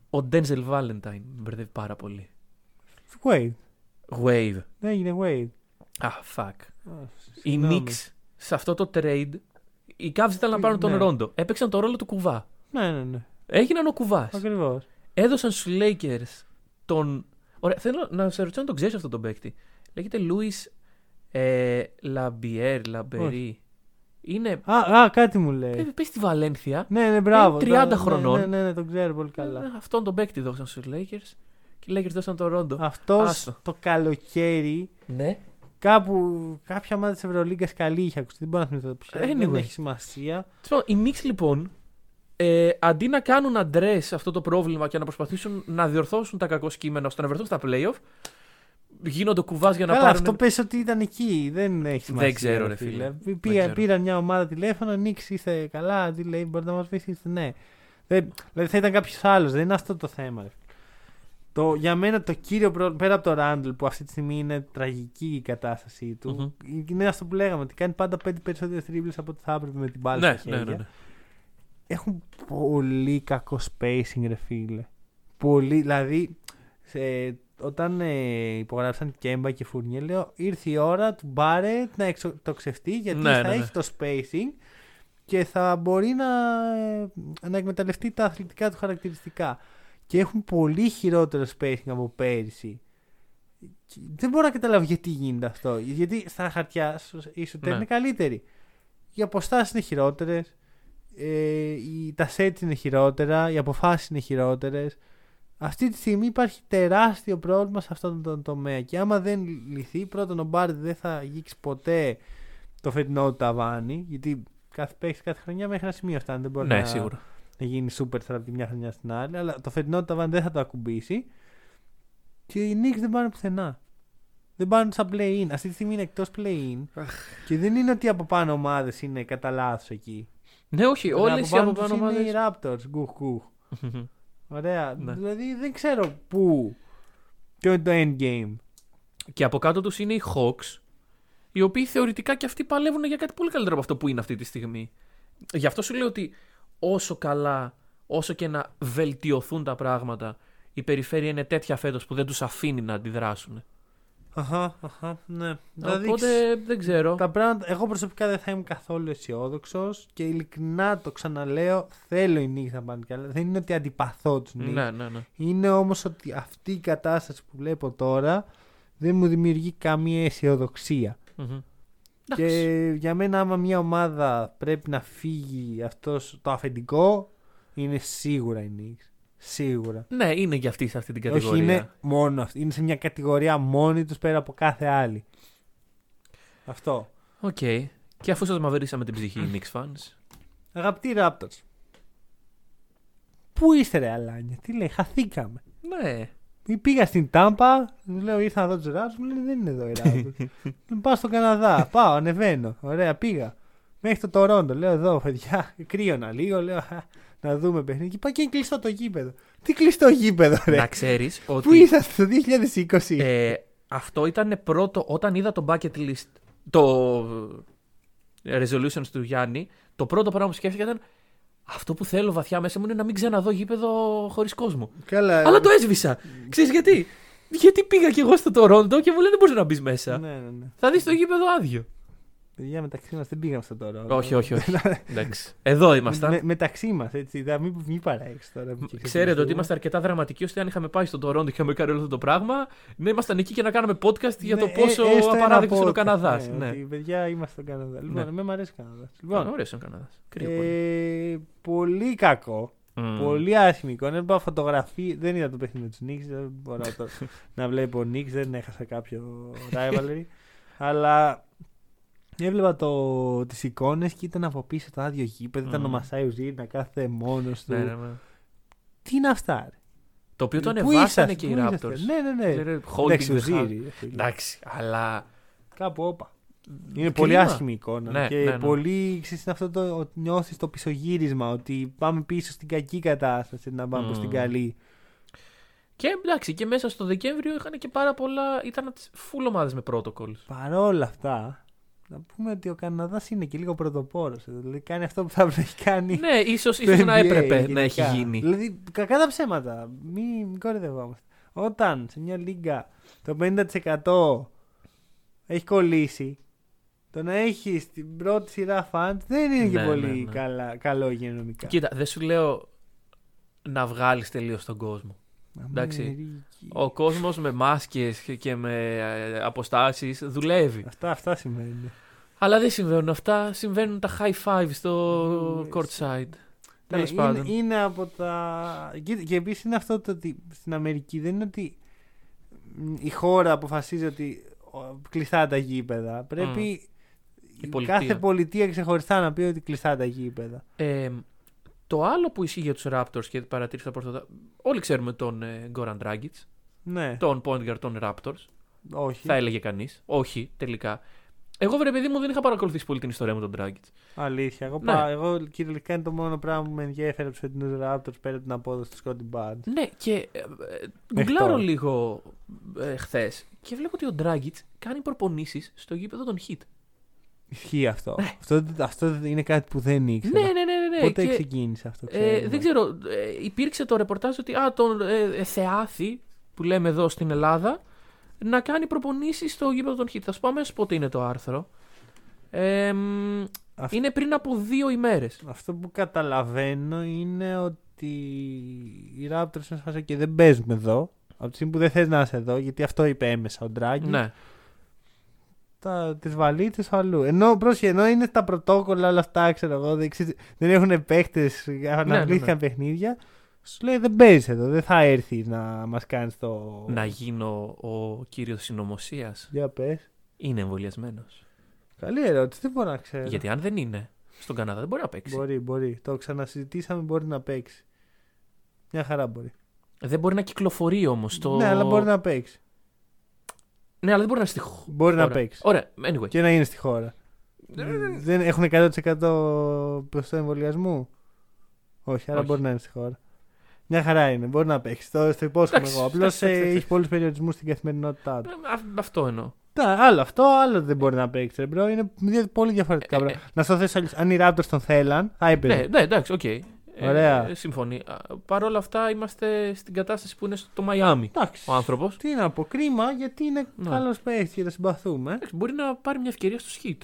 Ο Denzel Valentine με μπερδεύει πάρα πολύ. Wait. Wave. Δεν έγινε wait. Ah, fuck. Οι Συγγνώμη. Knicks σε αυτό το trade. Οι Cavs ήταν να πάρουν τον Ναι. Ρόντο. Έπαιξαν το ρόλο του κουβά. Ναι, ναι, ναι. Έγιναν ο κουβάς. Ακριβώς. Έδωσαν στους Lakers τον. Ωραία, θέλω να σε ρωτήσω αν τον ξέρεις αυτόν τον παίκτη. Λέγεται Louis ε, Labier, Λαμπερί. Είναι. Α, α, κάτι μου λέει. Ε, Πες στη Βαλένθια. Ναι, ναι, μπράβο. Είναι 30 Ναι, χρονών. Ναι, ναι, ναι, τον ξέρω πολύ καλά. Ε, Αυτόν τον παίκτη δώσαν στους Lakers. Και οι Lakers δώσαν τον Ρόντο. Αυτός Άστο. το καλοκαίρι Ναι. κάπου κάποια ομάδα της Ευρωλίγκας καλή είχε ακουστεί. Δεν μπορώ να θυμηθώ ποια. Δεν Anyway. έχει σημασία. Τέλος πάντων, Οι Knicks λοιπόν ε, αντί να κάνουν address αυτό το πρόβλημα και να προσπαθήσουν να διορθώσουν τα κακό κείμενα ώστε να βρεθούν στα playoff, γίνονται κουβάς για να Καλά, πάρουν. αυτό πες ότι ήταν εκεί. Δεν έχει σημασία. Δεν ξέρω, ρε φίλε. Πή- Δεν ξέρω. Πήραν μια ομάδα τηλέφωνο, Νίξ είστε καλά, τι λέει, μπορείτε να μας βοηθήσετε. Ναι. Δεν, δηλαδή θα ήταν κάποιος άλλος, δεν είναι αυτό το θέμα. Ρε. Το, για μένα το κύριο πρόβλημα, πέρα από το Ράντλ που αυτή τη στιγμή είναι τραγική η κατάστασή του, είναι αυτό που λέγαμε, ότι κάνει πάντα πέντε περισσότερες τρίμπλες από ό,τι θα έπρεπε με την μπάλα Ναι, στα ναι, χέρια. ναι, ναι. Έχουν πολύ κακό spacing, ρε φίλε. Πολύ, δηλαδή, σε, όταν ε, υπογράψαν Κέμπα και Φουρνιέ, λέω ήρθε η ώρα του Μπάρετ να εξοκτοξευτεί γιατί Ναι, θα ναι, ναι. έχει το spacing και θα μπορεί να, ε, να εκμεταλλευτεί τα αθλητικά του χαρακτηριστικά. Και έχουν πολύ χειρότερο spacing από πέρυσι. Και Δεν μπορώ να καταλάβω γιατί γίνεται αυτό. Γιατί στα χαρτιά σου η σουτέρ Ναι. είναι καλύτερη. Οι αποστάσεις είναι χειρότερες. Ε, οι, τα sets είναι χειρότερα. Οι αποφάσεις είναι χειρότερες. Αυτή τη στιγμή υπάρχει τεράστιο πρόβλημα σε αυτόν τον τομέα. Και άμα δεν λυθεί, πρώτον ο Μπάρντ δεν θα αγγίξει ποτέ το φετινό του ταβάνι. Γιατί κάθε παίξει κάθε χρονιά μέχρι ένα σημείο φτάνει. Δεν μπορεί Ναι, να, σίγουρα. να γίνει super star από τη μια χρονιά στην άλλη. Αλλά το φετινό του ταβάνι δεν θα το ακουμπήσει. Και οι Knicks δεν πάνε πουθενά. Δεν πάνε στα play-in. Αυτή τη στιγμή είναι εκτός play-in. και δεν είναι ότι από πάνω ομάδες είναι κατά λάθος εκεί. Ναι, όχι, όλε οι τους από πάνω είναι οι ομάδες. Raptors. Γκουχ, γκουχ. *laughs* Ωραία. Ναι. Δηλαδή δεν ξέρω πού. Ποιο είναι το endgame. και από κάτω τους είναι οι Hawks, οι οποίοι θεωρητικά και αυτοί παλεύουν για κάτι πολύ καλύτερο από αυτό που είναι αυτή τη στιγμή. Γι' αυτό σου λέω ότι όσο καλά, όσο και να βελτιωθούν τα πράγματα, η περιφέρεια είναι τέτοια φέτος που δεν τους αφήνει να αντιδράσουν. Αχα, αχα, ναι. Δηλαδή, Οπότε δεν ξέρω. Τα πράγματα, εγώ προσωπικά δεν θα ήμουν καθόλου αισιόδοξο και ειλικρινά το ξαναλέω. Θέλω οι Knicks να πάνε καλά. Δεν είναι ότι αντιπαθώ τους Knicks. Ναι, ναι, ναι. Είναι όμως ότι αυτή η κατάσταση που βλέπω τώρα δεν μου δημιουργεί καμία αισιοδοξία. Μμμ. Και Εντάξει. για μένα, άμα μια ομάδα πρέπει να φύγει αυτός, το αφεντικό, είναι σίγουρα η Knicks. Σίγουρα. Ναι, είναι και αυτή σε αυτή την Όχι, κατηγορία. είναι μόνο αυτή. Είναι σε μια κατηγορία μόνη τους πέρα από κάθε άλλη. Αυτό. Οκ. Και αφού σας μαυρίσαμε την ψυχή, οι Knicks fans. Αγαπητοί Raptors. Πού είστε ρε Αλάνια, τι λέει, χαθήκαμε. Ναι. Πήγα στην Τάμπα, του λέω ήρθα να δω τους Raptors, μου λένε δεν είναι εδώ οι Raptors. *laughs* Λέω, Πάω στον Καναδά, πάω, ανεβαίνω. Ωραία, πήγα. Μέχρι το Τορόντο, λέω εδώ, παιδιά, *laughs* κρύωνα λίγο, λέω *laughs* «Α, να δούμε παιχνίδι. Και πάω και είναι κλειστό το γήπεδο. Τι κλειστό γήπεδο, ρε. Να ξέρεις Πού ότι. είσαστε το 2020. Ε, αυτό ήταν πρώτο όταν είδα το bucket list. Το ε, resolutions του Γιάννη. Το πρώτο πράγμα που σκέφτηκα ήταν. Αυτό που θέλω βαθιά μέσα μου είναι να μην ξαναδώ γήπεδο χωρίς κόσμο. Καλά. Αλλά το έσβησα. Ξέρεις γιατί; Γιατί πήγα κι εγώ στο Τορόντο και μου λένε δεν μπορείς να μπεις μέσα. Ναι, ναι, ναι. Θα δεις το γήπεδο άδειο. Παιδιά, μεταξύ μας δεν πήγαμε στο Τορόντο. όχι, όχι, όχι. Εντάξει. Εδώ ήμασταν. Με, μεταξύ μας, έτσι. Δεν μην, μην παρέξει τώρα. μην και Ξέρετε ότι ξεφτυλιστούμε. είμαστε αρκετά δραματικοί ώστε αν είχαμε πάει στο Τορόντο και είχαμε κάνει όλο αυτό το πράγμα, να ήμασταν εκεί και να κάνουμε podcast για το Ναι, πόσο ε, έστω ένα απαράδεκτος είναι ο podcast, Καναδάς. Ναι, Ναι. ότι, παιδιά, είμαστε στον Καναδάς. Λοιπόν, Ναι. με μου αρέσει ο Καναδάς. Λοιπόν, Λοιπόν, ωραίος είναι ο Καναδάς. Κρύο πολύ. ε, πολύ κακό. Μμμ. Πολύ άσχημη εικόνα. Έβλεπα φωτογραφία. Δεν είδα το παιχνίδι τους Νίξ. Δεν μπορώ το, *laughs* να βλέπω Νίξ. Δεν έχασα κάποιο *laughs* rivalry. αλλά έβλεπα το, τις εικόνες και ήταν από πίσω το άδειο γήπεδο. Ήταν Μμμ. ο Masai Ujiri να κάθεται μόνος του. Ναι, ναι, ναι. Τι είναι αυτά, ρε; Το οποίο το Πού ανεβάσανε είσαστε, και πού οι είσαστε; Raptors. Ναι, ναι, ναι. Λένε, holding Εντάξει, the Ujiri. hand. ρε φίλε. Εντάξει, αλλά. Κάπου όπα. Είναι Κρίμα. πολύ άσχημη εικόνα. Ναι, και ναι, ναι. πολύ ξέρεις, είναι αυτό το ότι νιώθεις το πισωγύρισμα. Ότι πάμε πίσω στην κακή κατάσταση να πάμε προς την Μμμ. καλή. Και εντάξει, και μέσα στο Δεκέμβριο είχαν και πάρα πολλά. ήταν full ομάδες με protocols. Παρόλα αυτά, να πούμε ότι ο Καναδάς είναι και λίγο πρωτοπόρος. Δηλαδή κάνει αυτό που θα έπρεπε να έχει κάνει. ναι, ίσω το να NBA έπρεπε να γενικά. έχει γίνει. Δηλαδή, κακά τα ψέματα. Μην, μην κορυδευόμαστε. Όταν σε μια λίγκα το 50% έχει κολλήσει, το να έχεις την πρώτη σειρά fans δεν είναι και Ναι, πολύ ναι, ναι. Καλά, καλό υγειονομικά. Κοίτα, δεν σου λέω να βγάλεις τελείως τον κόσμο. Εντάξει. Αμερική. Ο κόσμος με μάσκες και με αποστάσεις δουλεύει. Αυτά, αυτά σημαίνει. Αλλά δεν συμβαίνουν αυτά. Συμβαίνουν τα high five στο Ναι, courtside. Ναι, Τέλος πάντων. είναι, είναι από τα. Και, και επίσης είναι αυτό το ότι στην Αμερική δεν είναι ότι μ, η χώρα αποφασίζει ότι ο, κλειστά τα γήπεδα. Πρέπει Η πολιτεία. κάθε πολιτεία ξεχωριστά να πει ότι κλειστά τα γήπεδα. Ε, το άλλο που ισχύει για τους Raptors και παρατήρησα πρόσφατα. Όλοι ξέρουμε τον ε, Goran Dragic, Ναι, τον point guard των Raptors. όχι. Θα έλεγε κανείς. Όχι, τελικά. Εγώ, βρε παιδί μου, δεν είχα παρακολουθήσει πολύ την ιστορία με τον Dragic. Αλήθεια. Εγώ, Ναι. πά, εγώ κυριολεκτικά είναι το μόνο πράγμα που με ενδιαφέρει από τους φετινούς Raptors πέρα από την απόδοση του Scotty Barnes. Ναι, και ε, ε, Μέχρι γκουγκλάρω τώρα. λίγο ε, χθες και βλέπω ότι ο Dragic κάνει προπονήσεις στο γήπεδο των Hit. Ισχύει αυτό. αυτό. Αυτό είναι κάτι που δεν ήξερα. Ναι, ναι, ναι, ναι. ναι. Πότε και, ξεκίνησε αυτό, ε, ξέρουμε. δεν ξέρω, ε, υπήρξε το ρεπορτάζ ότι α, τον ε, ε, Θεάθη που λέμε εδώ στην Ελλάδα να κάνει προπονήσεις στο γήπεδο των Hit. Θα σου πω αμέσως πότε είναι το άρθρο. Ε, μ, Αυτό- Είναι πριν από δύο ημέρες. Αυτό που καταλαβαίνω είναι ότι οι Raptors είναι σε φάση και δεν παίζουν εδώ. Από τη στιγμή που δεν θες να είσαι εδώ, γιατί αυτό είπε έμεσα ο Ντράγκη. Ναι. Τα, τις βαλίτσες αλλού. Ενώ, πρόσχε, ενώ είναι τα πρωτόκολλα όλα αυτά, ξέρω εγώ, δεν, ξέρεις- δεν έχουν παίχτες, αναβλήθηκαν ναι. παιχνίδια. Σου λέει δεν παίζεις εδώ, δεν θα έρθει να μας κάνεις το... Να γίνω ο κύριος συνωμοσίας. Για πες. Είναι εμβολιασμένος. Καλή ερώτηση, δεν μπορώ να ξέρω. Γιατί αν δεν είναι, στον Καναδά δεν μπορεί να παίξει. Μπορεί, μπορεί. Το ξανασυζητήσαμε, μπορεί να παίξει. Μια χαρά μπορεί. Δεν μπορεί να κυκλοφορεί όμως. Το... Ναι, αλλά μπορεί να παίξει. Ναι, αλλά δεν μπορεί να είναι στη χώρα. Μπορεί να παίξεις. Ωραία, anyway. Και να είναι στη χώρα. δεν έχουν 100% ποσοστό εμβολιασμού. Όχι, άρα Όχι. μπορεί να είναι στη χώρα. Μια χαρά είναι, μπορεί να παίξεις. Το, το υπόσχομαι Εντάξει, εγώ. Απλώς εντάξει, εντάξει, εντάξει. έχει πολλούς περιορισμούς στην καθημερινότητά του. Ε, α- Αυτό εννοώ. Τα, άλλο αυτό, άλλο δεν μπορεί να παίξεις. Ρε, bro. Είναι δύο πολύ διαφορετικά Ε, πράγματα. Να στο θες αλλιώς, αν οι Raptors τον θέλαν, θα έπαιζε. Ναι, ναι, εντάξει, οκ. Ε, Ωραία. Ε, συμφωνεί. Παρ' όλα αυτά είμαστε στην κατάσταση που είναι στο Μαϊάμι Εντάξει. ο άνθρωπος. Τι να πω, κρίμα γιατί είναι Ναι. καλός παίχτης και το συμπαθούμε. Μπορεί να πάρει μια ευκαιρία στο Heat.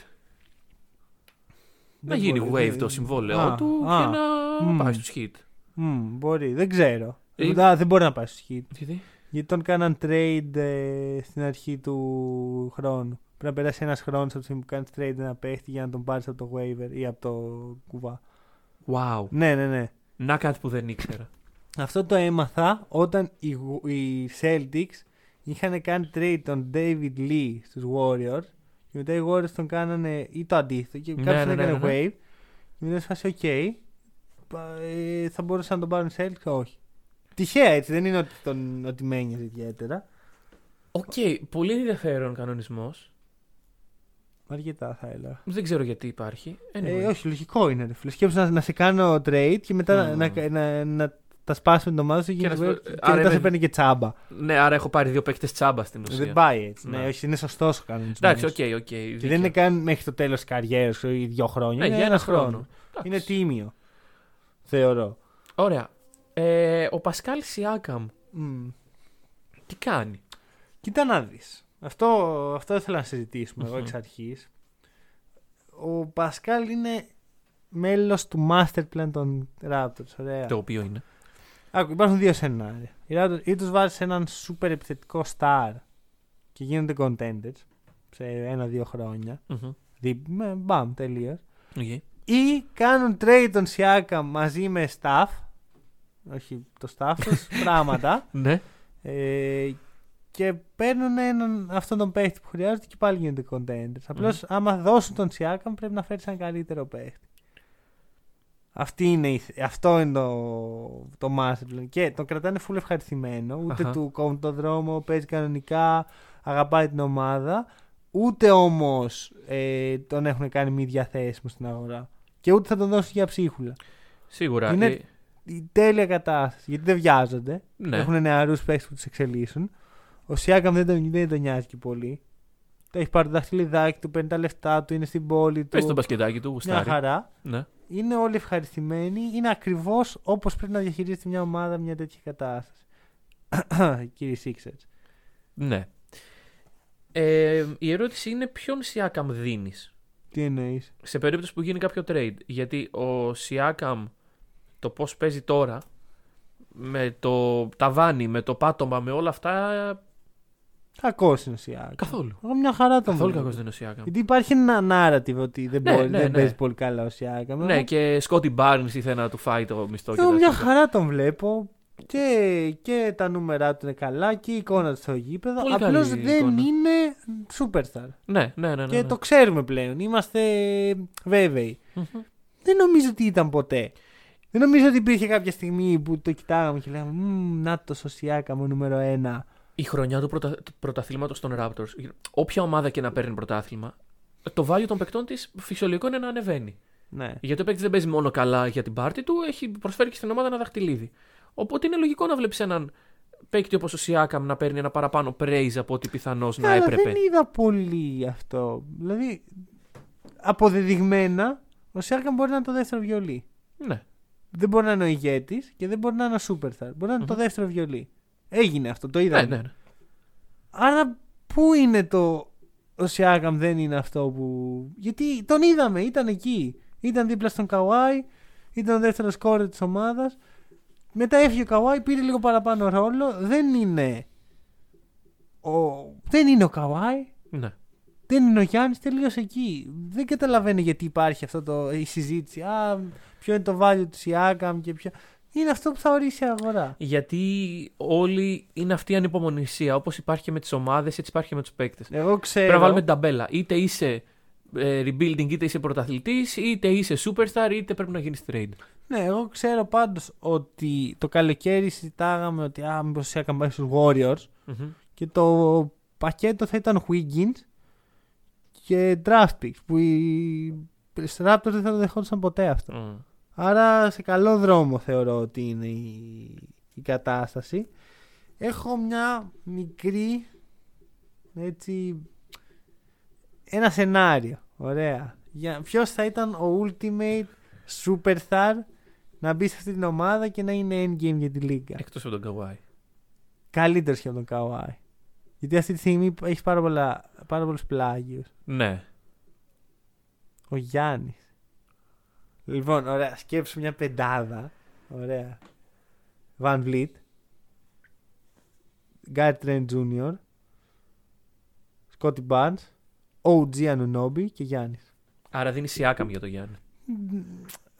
Να Δεν γίνει μπορεί, wave δεν- το συμβόλαιο Α, του α, και να μμ. πάει στο Hit. Μμ, μπορεί, δεν ξέρω. Ε, Α, δεν μπορεί να πάει στο hit. Γιατί; Γιατί τον κάναν trade ε, στην αρχή του χρόνου. Πρέπει να περάσει ένας χρόνος από τη στιγμή που κάνεις trade ένα παίχτη για να τον πάρεις από το waiver ή από το κουβά. Wow. Ναι, ναι, ναι. Να κάτι που δεν ήξερα. Αυτό το έμαθα όταν οι, Γου- οι Celtics είχαν κάνει trade τον David Lee στους Warriors και μετά οι Warriors τον κάνανε ή το αντίθετο και Ναι, κάποιος ναι, τον έκανε ναι, ναι. waive και μετά σε φάση ok πα- ε, θα μπορούσαν να τον πάρουν οι Celtics όχι. Τυχαία έτσι, δεν είναι ότι, τον, ότι με ένοιαζε ιδιαίτερα. Οκ, πολύ ενδιαφέρον κανονισμός. Αρκετά θα έλεγα. Δεν ξέρω γιατί υπάρχει. Anyway. Ε, όχι, λογικό είναι. Ρε. φίλε. Σκέψου να, να σε κάνω trade και μετά Mm. να, να, να, να τα σπάσουμε την ομάδα σου και, να και, σου πω, και άρα μετά είναι- σε παίρνει και τσάμπα. Ναι, άρα έχω πάρει δύο παίκτες τσάμπα στην ουσία. Δεν πάει έτσι. Ναι. Ναι. όχι, είναι σωστός ο κανονισμός. Εντάξει, OK, OK. Και δίκιο. δεν είναι καν μέχρι το τέλος τη καριέρας σου ή δύο χρόνια. Ναι, είναι για ένα ένα χρόνο. χρόνο. Εντάξει. Είναι τίμιο. Θεωρώ. Ωραία. Ε, ο Πασκάλ Σιάκαμ Μμ. τι κάνει; Κοίτα να δεις. Αυτό, αυτό ήθελα να συζητήσουμε εγώ Μμμ. εξ αρχής. Ο Πασκάλ είναι μέλος του master plan των Raptors. Ωραία. Το οποίο είναι. Άκου, υπάρχουν δύο σενάρια. Οι Raptors ή τους βάζεις έναν super επιθετικό star και γίνονται contenders σε ένα-δύο χρόνια. Μμμ. Δι- με- Μπαμ, τελείως. Οκ. Ή κάνουν trade τον Siakam μαζί με stuff. Όχι το staff τους, *laughs* πράγματα. Ναι. Ε, και παίρνουν έναν, αυτόν τον παίχτη που χρειάζεται και πάλι γίνονται contenders. Απλώς άμα δώσουν τον Siakam πρέπει να φέρει έναν καλύτερο παίχτη. Αυτή είναι, η- αυτό είναι το, το master plan. Και τον κρατάνε full ευχαριστημένο. Ούτε Αχα. του κόβουν το δρόμο, παίζει κανονικά, αγαπάει την ομάδα. Ούτε όμως ε, τον έχουν κάνει μη διαθέσιμο στην αγορά. Και ούτε θα τον δώσουν για ψίχουλα. Σίγουρα. Είναι- Ε, Η τέλεια κατάσταση. Γιατί δεν βιάζονται. ναι. Έχουν νεαρούς παίκτε που τους εξελίσσουν. Ο Σιάκαμ δεν τον, δεν τον νοιάζει και πολύ. Το έχει πάρει το δαχτυλιδάκι του, παίρνει τα λεφτά του, είναι στην πόλη του. Πες το μπασκετάκι του, μια γουστάρι. χαρά. Ναι. Είναι όλοι ευχαριστημένοι. Είναι ακριβώς όπως πρέπει να διαχειρίζεται μια ομάδα μια τέτοια κατάσταση. *coughs* Κύριε Σίξερτς. ναι. Ε, η ερώτηση είναι ποιον Σιάκαμ δίνεις; Τι εννοείς; σε περίπτωση που γίνει κάποιο trade. Γιατί ο Σιάκαμ το πώς παίζει τώρα με το ταβάνι, με το πάτωμα, με όλα αυτά. Κακός είναι ο Σιάκαμ. Καθόλου. Εγώ μια χαρά τον Καθόλου βλέπω. κακός δεν είναι ο Σιάκαμ. Γιατί υπάρχει ένα narrative ότι δεν, Ναι, μπορεί, ναι, δεν ναι. παίζει πολύ καλά ο Σιάκαμ. Ναι, Εγώ- και Σκότι Μπάρν ήθελε να του φάει το μισθό και Εγώ τα μια σχετικά. χαρά τον βλέπω και, και τα νούμερά του είναι καλά και η εικόνα του στο γήπεδο. Πολύ Απλώς καλή δεν εικόνα. είναι superstar. Ναι, ναι, ναι. ναι, και ναι. το ξέρουμε πλέον. Είμαστε βέβαιοι. Μμμ. Δεν νομίζω ότι ήταν ποτέ. Δεν νομίζω ότι υπήρχε κάποια στιγμή που το κοιτάγαμε και λέγαμε «Μμμ, Να το Σιάκα μου νούμερο ένα. Η χρονιά του, πρωτα... του πρωταθλήματος των Raptors, όποια ομάδα και να παίρνει πρωτάθλημα, το value των παικτών της φυσιολογικό είναι να ανεβαίνει. Ναι. Γιατί ο παίκτης δεν παίζει μόνο καλά για την πάρτη του, έχει προσφέρει και στην ομάδα ένα δαχτυλίδι. Οπότε είναι λογικό να βλέπεις έναν παίκτη όπως ο Σιάκαμ να παίρνει ένα παραπάνω praise από ό,τι πιθανώς να Αλλά έπρεπε. δεν είδα πολύ αυτό. Δηλαδή, αποδεδειγμένα, ο Σιάκα μπορεί να είναι το δεύτερο βιολί. Ναι. Δεν μπορεί να είναι ο ηγέτης και δεν μπορεί να είναι ο superstar. Μπορεί να ειναι το δεύτερο βιολί. Έγινε αυτό, το είδαμε. Ναι, ναι, ναι. Άρα, πού είναι το. Ο Σιάκαμ δεν είναι αυτό που. Γιατί τον είδαμε, ήταν εκεί. Ήταν δίπλα στον Καουάι, ήταν ο δεύτερος κόρε της ομάδας. Μετά έφυγε ο Καουάι, πήρε λίγο παραπάνω ρόλο. Δεν είναι. Ο... Δεν είναι ο Καουάι. ναι. Δεν είναι ο Γιάννης, τελείωσε εκεί. Δεν καταλαβαίνω γιατί υπάρχει αυτό το, η συζήτηση. Α, ποιο είναι το value του Σιάκαμ και ποιο. Είναι αυτό που θα ορίσει η αγορά. Γιατί όλοι είναι αυτή η ανυπομονησία. Όπως υπάρχει και με τις ομάδες, έτσι υπάρχει και με τους παίκτες. Εγώ ξέρω. Πρέπει να βάλουμε την ταμπέλα. Είτε είσαι ε, rebuilding, είτε είσαι πρωταθλητής, είτε είσαι superstar, είτε πρέπει να γίνεις trade. Ναι, εγώ ξέρω πάντως ότι το καλοκαίρι συζητάγαμε ότι α, μήπως ο Σιάκαμ πάει στους Warriors Μμμ. και το πακέτο θα ήταν Wiggins και draft picks που οι Raptors δεν θα το δεχόντουσαν ποτέ αυτό. Μμ. Άρα σε καλό δρόμο θεωρώ ότι είναι η, η κατάσταση. Έχω μια μικρή έτσι ένα σενάριο. Ωραία. Για ποιος θα ήταν ο ultimate superstar να μπει σε αυτή την ομάδα και να είναι endgame για τη λίγα. Εκτός από τον Καουάι. Καλύτερος και από τον Καουάι. Γιατί αυτή τη στιγμή έχει πάρα, πολλά, πάρα πολλούς πλάγιους. Ναι. Ο Γιάννης. Λοιπόν, ωραία, σκέψου μια πεντάδα. Ωραία. Van Vliet. Gary Trent Jr. Scotty Barnes. OG Anunobi και Γιάννη. Άρα δίνεις Σιάκαμ για τον Γιάννη.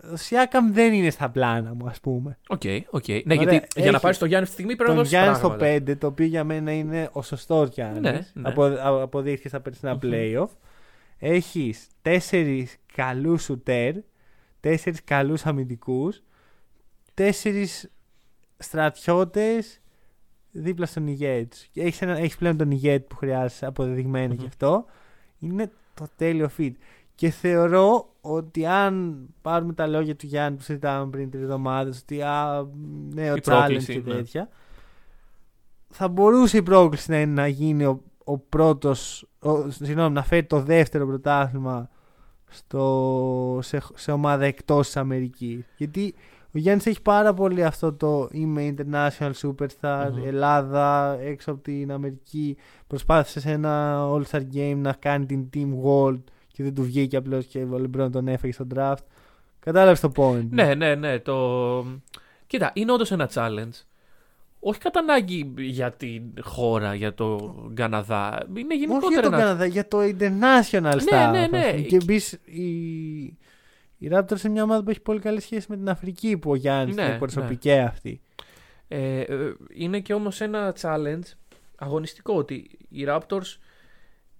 Ο Siakam δεν είναι στα πλάνα μου, ας πούμε. OK, OK. Ναι, Ωραία, γιατί για να έχει πάρεις τον Γιάννη αυτή τη στιγμή πρέπει να Τον δώσεις Γιάννη στο πράγματα. 5, το οποίο για μένα είναι ο σωστός Γιάννης. Ναι, ναι. Απο, α- αποδείχθηκε στα περσινά Μμμ. playoff. Έχεις τέσσερις καλούς σουτέρ, τέσσερις καλούς αμυντικούς, τέσσερις στρατιώτες δίπλα στον ηγέτη σου. Και έχεις, ένα, έχεις πλέον τον ηγέτη που χρειάζεσαι αποδεδειγμένο Μμμ. γι' αυτό. Είναι το τέλειο fit. Και θεωρώ ότι αν πάρουμε τα λόγια του Γιάννη που συζητάμε πριν τρεις εβδομάδες, ότι α, νέο Η challenge πρόκληση, και ναι. τέτοια, θα μπορούσε η πρόκληση να είναι να γίνει ο, ο πρώτος, συγγνώμη, να φέρει το δεύτερο πρωτάθλημα στο, σε, σε ομάδα εκτός τη Αμερική. Γιατί ο Γιάννης έχει πάρα πολύ αυτό το είμαι international superstar, Μμμ. Ελλάδα, έξω από την Αμερική. Προσπάθησε σε ένα All-Star Game να κάνει την Team World και δεν του βγήκε απλώς και ο LeBron τον έφαγε στο draft. Κατάλαβες το point. Ναι, ναι, ναι. Το... Κοίτα, είναι όντως ένα challenge. Όχι κατά ανάγκη για την χώρα, για το Καναδά. Είναι Όχι για γενικότερα τον ένα. Καναδά, για το international Ναι, staff. ναι, ας ναι. πούμε. Και μπεις η, η Raptors είναι μια ομάδα που έχει πολύ καλή σχέση με την Αφρική που ο Γιάννης Ναι, είναι προσωπική αυτή. Ε, ε, είναι και όμως ένα challenge αγωνιστικό ότι οι Raptors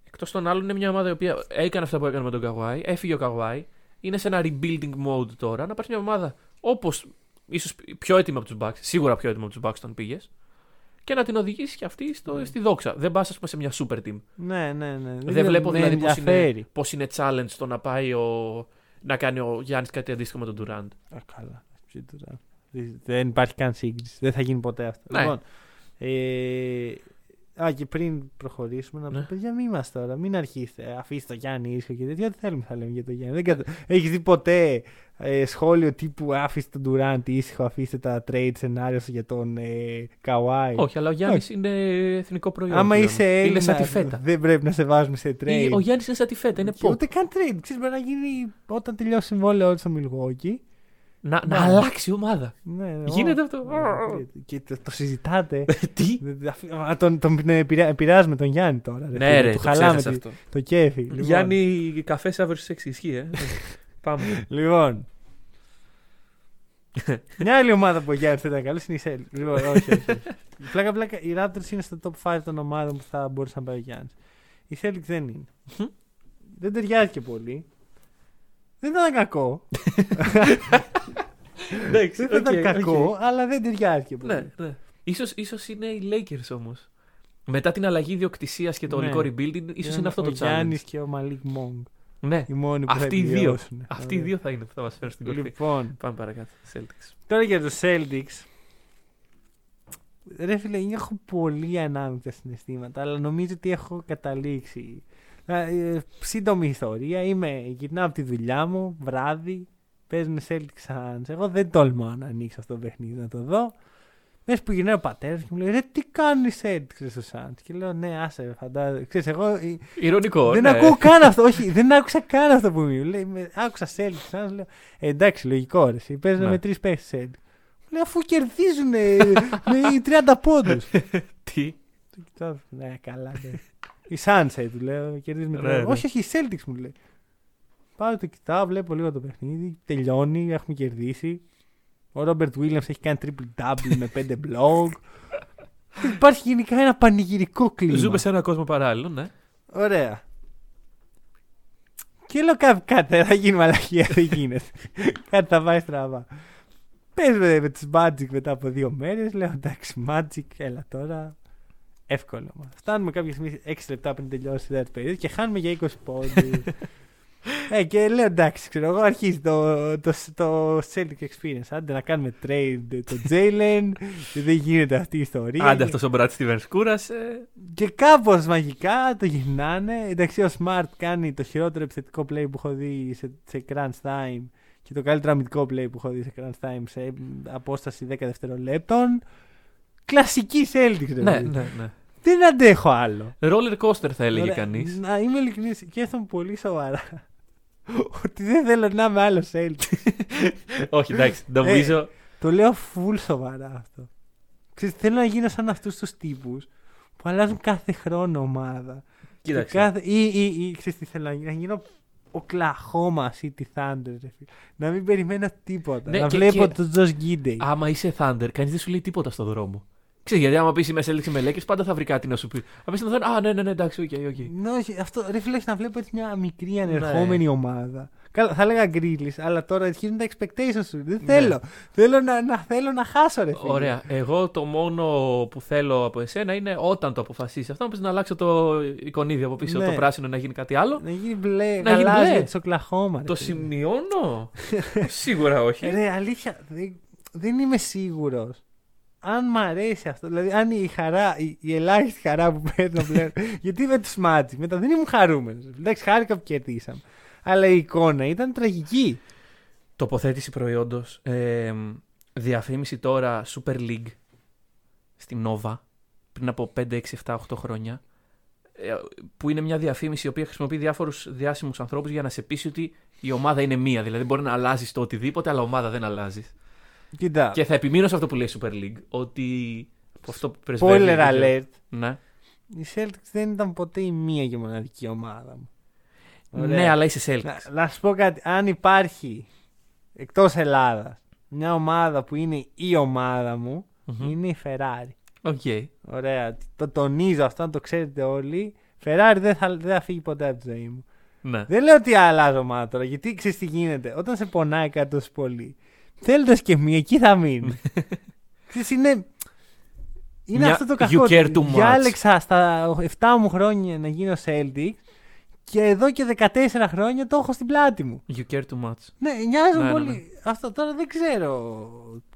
εκτός των άλλων είναι μια ομάδα η οποία έκανε αυτά που έκανε με τον Καβάη, έφυγε ο Καβάη, είναι σε ένα rebuilding mode τώρα, να πάρεις μια ομάδα όπως ίσως πιο έτοιμη από τους Bucks, σίγουρα πιο έτοιμη από τους Bucks όταν πήγες, και να την οδηγήσεις και αυτή στο, στη δόξα. Δεν πας ας πούμε σε μια super team. Ναι, ναι, ναι. Δεν βλέπω με δηλαδή πώς είναι, ενδιαφέρει. πώς είναι challenge το να πάει ο, να κάνει ο Γιάννης κάτι αντίστοιχο με τον Durant. Α, καλά. Ψή τώρα. Δεν υπάρχει καν σύγκριση. Δεν θα γίνει ποτέ αυτό. Ναι. Λοιπόν, ε, α, και πριν προχωρήσουμε, να πω: Ναι. Παιδιά, μην είμαστε τώρα. Μην αρχίσετε. Αφήστε το Γιάννη ίσιο και τέτοια. Δεν θέλουμε θα λέμε για το Γιάννη. Δεν κατα... Έχεις δει ποτέ ε, σχόλιο τύπου Αφήστε τον Durant ήσυχο, αφήστε τα trade scenarios για τον ε, Καουάι. Όχι, αλλά ο Γιάννης είναι εθνικό προϊόν. Άμα πλέον. είσαι Έλληνας, Είναι σαν τη φέτα. δεν πρέπει να σε βάζουμε σε trade. Ή Ο Γιάννης είναι σαν τη φέτα, είναι Και pop. Ούτε καν trade. Ξέρεις, μπορεί να γίνει όταν τελειώσει συμβόλαιο στο Milwaukee. Να, Ναι. να αλλάξει η ομάδα. Ναι, Γίνεται ω, αυτό. ναι, Και το, το συζητάτε. Τι; Α, τον, τον επηρεά- επηρεάζουμε τον Γιάννη τώρα. ρε Ναι, φίλε, ρε, του το χαλάμε ξέρεις τη- αυτό. το κέφι. Λοιπόν, Γιάννη, καφές αύριο στις 6 ισχύει, ε. *laughs* Πάμε. Λοιπόν. *laughs* Μια άλλη ομάδα που ο Γιάννης θα ήταν καλό είναι η Σέλ. Λοιπόν, όχι, όχι. όχι. *laughs* πλάκα, πλάκα, οι Raptors είναι στο top 5 των ομάδων που θα μπορούσε να πάει ο Γιάννης. Η Celtics δεν είναι. Μμμ. δεν ταιριάζει και πολύ. Δεν ήταν κακό. Εντάξει, Δεν θα ήταν οκ, κακό, οκ. αλλά δεν ταιριάζει. πολύ. Ναι, ναι. Ίσως, ίσως είναι οι Lakers όμως. Μετά την αλλαγή ιδιοκτησίας και το Ναι. ολικό rebuilding, ίσως είναι αυτό το Ο Γιάννης challenge. και ο Μαλίκ Μονκ. Ναι, Οι μόνοι που θα αυτοί οι δύο. επιβιώσουν. Αυτοί οι Ωραία. δύο θα είναι που θα μας φέρουν στην κορυφή. Λοιπόν, Πάμε παρακάτω. Celtics. τώρα για τους Celtics. Ρε φίλε, έχω πολύ ανάμεικτα συναισθήματα, αλλά νομίζω ότι έχω καταλήξει. Ε, σύντομη ιστορία. Είμαι, γυρνάω από τη δουλειά μου, βράδυ, παίζουν Celtics Suns. Εγώ δεν τολμάω να ανοίξω αυτό το παιχνίδι να το δω. Μέσα που γυρνάει ο πατέρας και μου λέει: Ρε, τι κάνουν οι Celtics ρε, στο Suns; Και λέω: Ναι, άσε, φαντάζομαι. Ξέρεις, εγώ ε, Ηρωνικό. δεν ναι. ακούω καν αυτό. Όχι, δεν άκουσα καν αυτό που μου λέει. με- Άκουσα Celtics. Suns, λέω, ε, εντάξει, λογικό ρε. εσύ, Παίζουν Ναι. με τρεις παίχτες Celtics. Μου λέει αφού κερδίζουν με 30 πόντους. *laughs* Τι; Το κοιτάω, ναι, καλά. Ναι. Η Sunset του λέω, κερδίζει με Ναι, 30. ναι. Όχι, όχι, η Celtics μου λέει. Πάω το κοιτάω, βλέπω λίγο το παιχνίδι. Τελειώνει, έχουμε κερδίσει. Ο Ρόμπερτ Williams έχει κάνει triple double με 5 *laughs* blog. Υπάρχει γενικά ένα πανηγυρικό κλίμα. Ζούμε σε έναν κόσμο παράλληλο, ναι. Ωραία. Και λέω κάτι, κάτι θα γίνει μαλακία, δεν γίνεται. κάτι θα πάει στραβά. Παίζουμε με του Magic μετά από δύο μέρες. Λέω εντάξει, Magic, έλα τώρα. Εύκολο. μα. Φτάνουμε κάποια στιγμή 6 λεπτά πριν τελειώσει η δεύτερη περίοδο και χάνουμε για 20 πόντους. *laughs* ε, και λέω εντάξει, ξέρω εγώ, αρχίζει το, το, το Celtic Experience. Άντε να κάνουμε trade το Jalen. και δεν γίνεται αυτή η ιστορία. Άντε Και- αυτός ο Brad Stevens κούρασε. και κάπως μαγικά το γυρνάνε. Εντάξει, ο Smart κάνει το χειρότερο επιθετικό play που έχω δει σε, σε crunch time και το καλύτερο αμυντικό play που έχω δει σε crunch time σε απόσταση 10 δευτερολέπτων. Κλασική Celtics, ρε Ναι, παιδί. ναι, ναι. Δεν αντέχω άλλο. Roller coaster θα έλεγε Ωραία, κανείς. Να είμαι ειλικρινής και έρθω πολύ σοβαρά. Ότι δεν θέλω να είμαι άλλος Celtics. Όχι, εντάξει. Νομίζω. το λέω full σοβαρά αυτό. Ξέρεις, θέλω να γίνω σαν αυτούς τους τύπους που αλλάζουν κάθε χρόνο ομάδα. Και Κοίταξε. Κάθε... Ή, ή, ή ξέρεις τι θέλω να γίνω. Να γίνω Oklahoma City Thunder. ρε φίλε. Να μην περιμένω τίποτα. Ναι, να και- βλέπω και- τον Τζος Γκίντεϊ. Άμα είσαι Thunder, κανείς δεν σου λέει τίποτα στον δρόμο. Ξέρεις, γιατί άμα πεις είμαι Celtics με Lakers, πάντα θα βρει κάτι να σου πει. Αν πεις στον Thunder, Α, ναι, ναι, ναι, εντάξει, OK, OK. Ναι, όχι, αυτό ρε φίλε, έχεις να βλέπω έτσι μια μικρή ανερχόμενη Ναι. ομάδα. Καλά, θα έλεγα Grizzlies, αλλά τώρα αρχίζουν τα expectations σου. Δεν Ναι. θέλω. Θέλω να, να, θέλω να χάσω, ρε φίλε. Ωραία. Εγώ το μόνο που θέλω από εσένα είναι όταν το αποφασίσεις αυτό, να πεις να αλλάξω το εικονίδι από πίσω, Ναι. το πράσινο να γίνει κάτι άλλο. Να γίνει μπλε, Να γίνει γαλάζιο μπλε. της Οκλαχώμα. ρε Το φίλε. σημειώνω. *laughs* Σίγουρα όχι. Ρε, αλήθεια, δεν, δεν είμαι σίγουρος. Αν μ' αρέσει αυτό, δηλαδή αν η χαρά, η, η ελάχιστη χαρά που παίρνω πλέον. *laughs* γιατί με τους Magic, μετά δεν ήμουν χαρούμενος. Εντάξει, χάρηκα που κερδίσαμε. Αλλά η εικόνα ήταν τραγική. Τοποθέτηση προϊόντος. Ε, διαφήμιση τώρα Super League στην Nova πριν από 5, 6, 7, 8 χρόνια. ε, Που είναι μια διαφήμιση η οποία χρησιμοποιεί διάφορους διάσημους ανθρώπους για να σε πείσει ότι η ομάδα είναι μία. Δηλαδή μπορεί να αλλάζεις το οτιδήποτε, αλλά ομάδα δεν αλλάζεις. Κοίτα, Και θα επιμείνω σε αυτό που λέει η Super League. Ότι. Αυτό που πρεσβεύει. spoiler δεν ξέρω. alert. Ναι. Η Celtics δεν ήταν ποτέ η μία και μοναδική ομάδα μου. Ωραία. ναι, αλλά είσαι Celtics. Να, να σου πω κάτι. Αν υπάρχει εκτός Ελλάδας μια ομάδα που είναι η ομάδα μου, Μμμ. είναι η Ferrari. OK. Ωραία. Το τονίζω αυτό, να το ξέρετε όλοι. Ferrari δεν θα, δεν θα φύγει ποτέ από τη ζωή μου. Ναι. Δεν λέω ότι αλλάζω ομάδα τώρα, γιατί ξέρεις τι γίνεται. Όταν σε πονάει κάτι τόσο πολύ, θέλοντας και μη, εκεί θα μείνει. Ξέρεις, είναι. Είναι Μια- αυτό το you κακό. care too much. Διάλεξα στα 7 μου χρόνια να γίνω Celtic και εδώ και 14 χρόνια το έχω στην πλάτη μου. You care too much. Ναι, νοιάζουν Ναι, ναι, πολύ. ναι. Αυτό τώρα δεν ξέρω.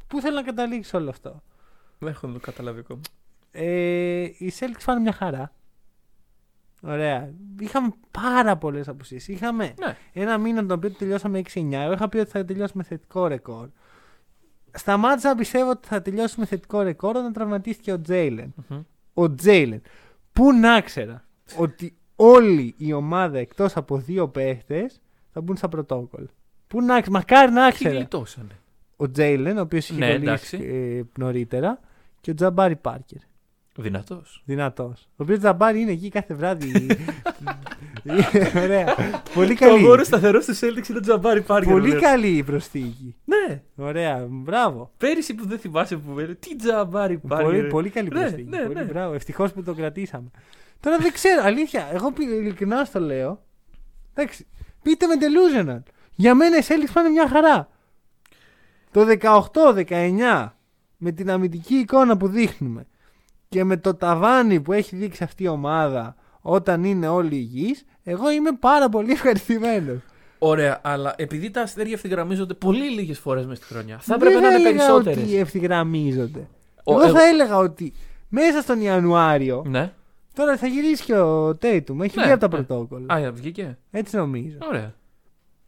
Πού θέλω να καταλήξω όλο αυτό. Δεν έχω το καταλάβει ακόμα. Ε, οι Celtics πάνε μια χαρά. Ωραία. Είχαμε πάρα πολλές απουσίες. Είχαμε Ναι. ένα μήνα τον οποίο τελειώσαμε 6-9. Εγώ είχα πει ότι θα τελειώσουμε θετικό ρεκόρ. Σταμάτησα να πιστεύω ότι θα τελειώσουμε θετικό ρεκόρ όταν τραυματίστηκε ο Τζέιλεν. Μμμ. Ο Τζέιλεν. Πού να ξέρα ότι όλη η ομάδα εκτός από δύο παίχτες θα μπουν στα πρωτόκολλα. Πού να ξέρα. Μακάρι να Τι ξέρα. γλιτώσανε. Ο Τζέιλεν, ο οποίος είχε Ναι, κολλήσει ε, νωρίτερα, και ο Τζαμπάρι Πάρκερ. Δυνατός. Δυνατός. Ο οποίος Τζαμπάρι είναι εκεί κάθε βράδυ. *laughs* Ωραία. Πολύ καλή. σταθερό του Celtics είναι ο Τζαμπάρι Πάρκερ. Πολύ καλή η προσθήκη. Ναι. Ωραία. Μπράβο. Πέρυσι που δεν θυμάσαι που έλεγε Τι Τζαμπάρι Πάρκερ. Πολύ, πολύ καλή Ναι, προσθήκη. ναι, πολύ ναι. μπράβο. Ευτυχώς που το κρατήσαμε. Τώρα δεν ξέρω, αλήθεια. Εγώ πι- ειλικρινά στο λέω. Εντάξει. Πείτε με delusional. Για μένα οι Celtics πάνε μια χαρά. Το 18-19 με την αμυντική εικόνα που δείχνουμε και με το ταβάνι που έχει δείξει αυτή η ομάδα όταν είναι όλοι υγιείς, εγώ είμαι πάρα πολύ ευχαριστημένος. Ωραία, αλλά επειδή τα αστέρια ευθυγραμμίζονται πολύ λίγες φορές μες στη χρονιά, θα έπρεπε να είναι περισσότερες. ότι ευθυγραμμίζονται. Ο- εγώ εγώ- θα έλεγα ότι μέσα στον Ιανουάριο, Ναι. τώρα θα γυρίσει και ο Τέιτουμ, έχει Ναι, βγει από τα ναι. πρωτόκολλα. Α, βγήκε. Έτσι νομίζω. Ωραία.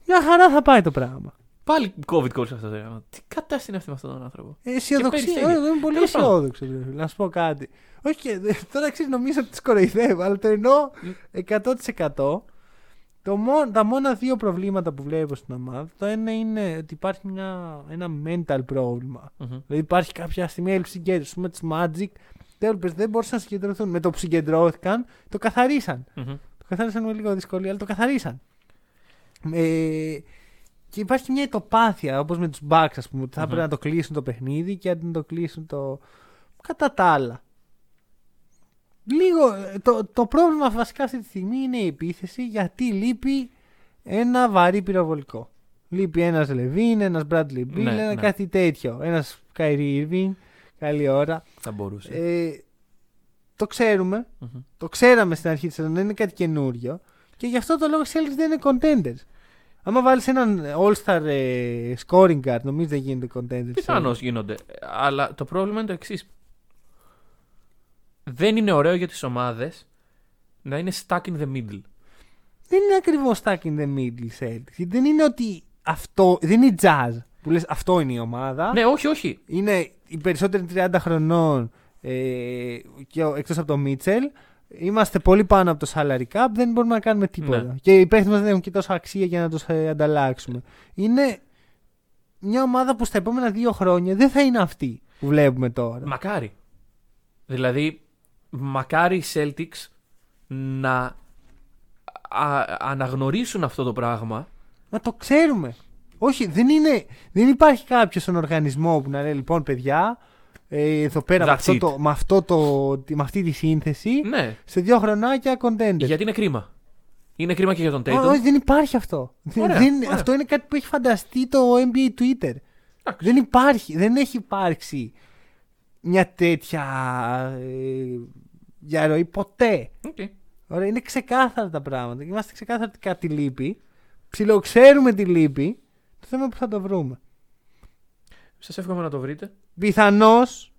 Μια χαρά θα πάει το πράγμα. Πάλι COVID coach αυτό. ρε. Τι κατάσταση είναι αυτή με αυτόν τον άνθρωπο; Ε, Αισιοδοξία. περιστέρι. Εγώ είμαι πολύ Τέλος πάντων. αισιόδοξος. ρε φίλε, Να σου πω κάτι. Όχι, και- τώρα ξέρεις, νομίζω ότι τις κοροϊδεύω, αλλά το εννοώ 100%. Το μόνο, τα μόνα δύο προβλήματα που βλέπω στην ομάδα, το ένα είναι ότι υπάρχει μια, ένα mental πρόβλημα. Μμμ. Δηλαδή υπάρχει κάποια στιγμή έλλειψη συγκέντρωσης. Με του Magic, τέλος δεν μπορούσαν να συγκεντρωθούν. Με το που συγκεντρώθηκαν, το καθαρίσαν. Μμμ. Το καθάρισαν με λίγο δυσκολία, αλλά το καθαρίσαν. Ε, και υπάρχει μια ετοπάθεια όπως με τους Bucks, ας πούμε, ότι θα Μμμ. πρέπει να το κλείσουν το παιχνίδι και να το κλείσουν το. Κατά τα άλλα. Λίγο. ε, Το, το πρόβλημα βασικά αυτή τη στιγμή είναι η επίθεση γιατί λείπει ένα βαρύ πυροβολικό. Λείπει ένας Λεβίν, ένας Bradley Bill, Ναι, ένα ναι. κάτι τέτοιο. Ένας Kyrie Irving. Καλή ώρα. Θα μπορούσε. Ε, το ξέρουμε. Μμμ. Το ξέραμε στην αρχή της σεζόν, δεν είναι κάτι καινούριο. Και γι' αυτό το λόγο οι Celtics δεν είναι contenders. Άμα βάλεις έναν all-star ε, scoring guard, νομίζω δεν γίνεται contenders. Πιθανώς γίνονται. Αλλά το πρόβλημα είναι το εξής. Δεν είναι ωραίο για τις ομάδες να είναι stuck in the middle. Δεν είναι ακριβώς stuck in the middle Celtics. Δεν είναι ότι αυτό. Δεν είναι jazz που λες αυτό είναι η ομάδα. Ναι, όχι, όχι. Είναι οι περισσότεροι 30 χρονών ε, και ο- εκτός από το Μίτσελ. Είμαστε πολύ πάνω από το salary cap, δεν μπορούμε να κάνουμε τίποτα. Ναι. Και οι παίχτες μας δεν έχουν και τόσο αξία για να τους ε, ανταλλάξουμε. Είναι μια ομάδα που στα επόμενα δύο χρόνια δεν θα είναι αυτή που βλέπουμε τώρα. Μακάρι. Δηλαδή, μακάρι οι Celtics να α- αναγνωρίσουν αυτό το πράγμα. Να το ξέρουμε. Όχι, δεν, είναι, δεν υπάρχει κάποιος στον οργανισμό που να λέει λοιπόν παιδιά, ε, εδώ πέρα με, That's αυτό it. το, με, αυτό το, με αυτή τη σύνθεση, Ναι, σε δύο χρονάκια contender. γιατί είναι κρίμα. Είναι κρίμα και για τον Ω, Tatum. Όχι, δεν υπάρχει αυτό. Ωραία, δεν, ωραία. Αυτό είναι κάτι που έχει φανταστεί το NBA Twitter. Εντάξει. Δεν υπάρχει, δεν έχει υπάρξει μια τέτοια ε, διαρροή ποτέ. Οκ. Ωραία, είναι ξεκάθαρα τα πράγματα. Είμαστε ξεκάθαροι ότι κάτι λείπει. Ψιλοξέρουμε τι λείπει. Το θέμα είναι που θα το βρούμε. Σας εύχομαι να το βρείτε. Πιθανώς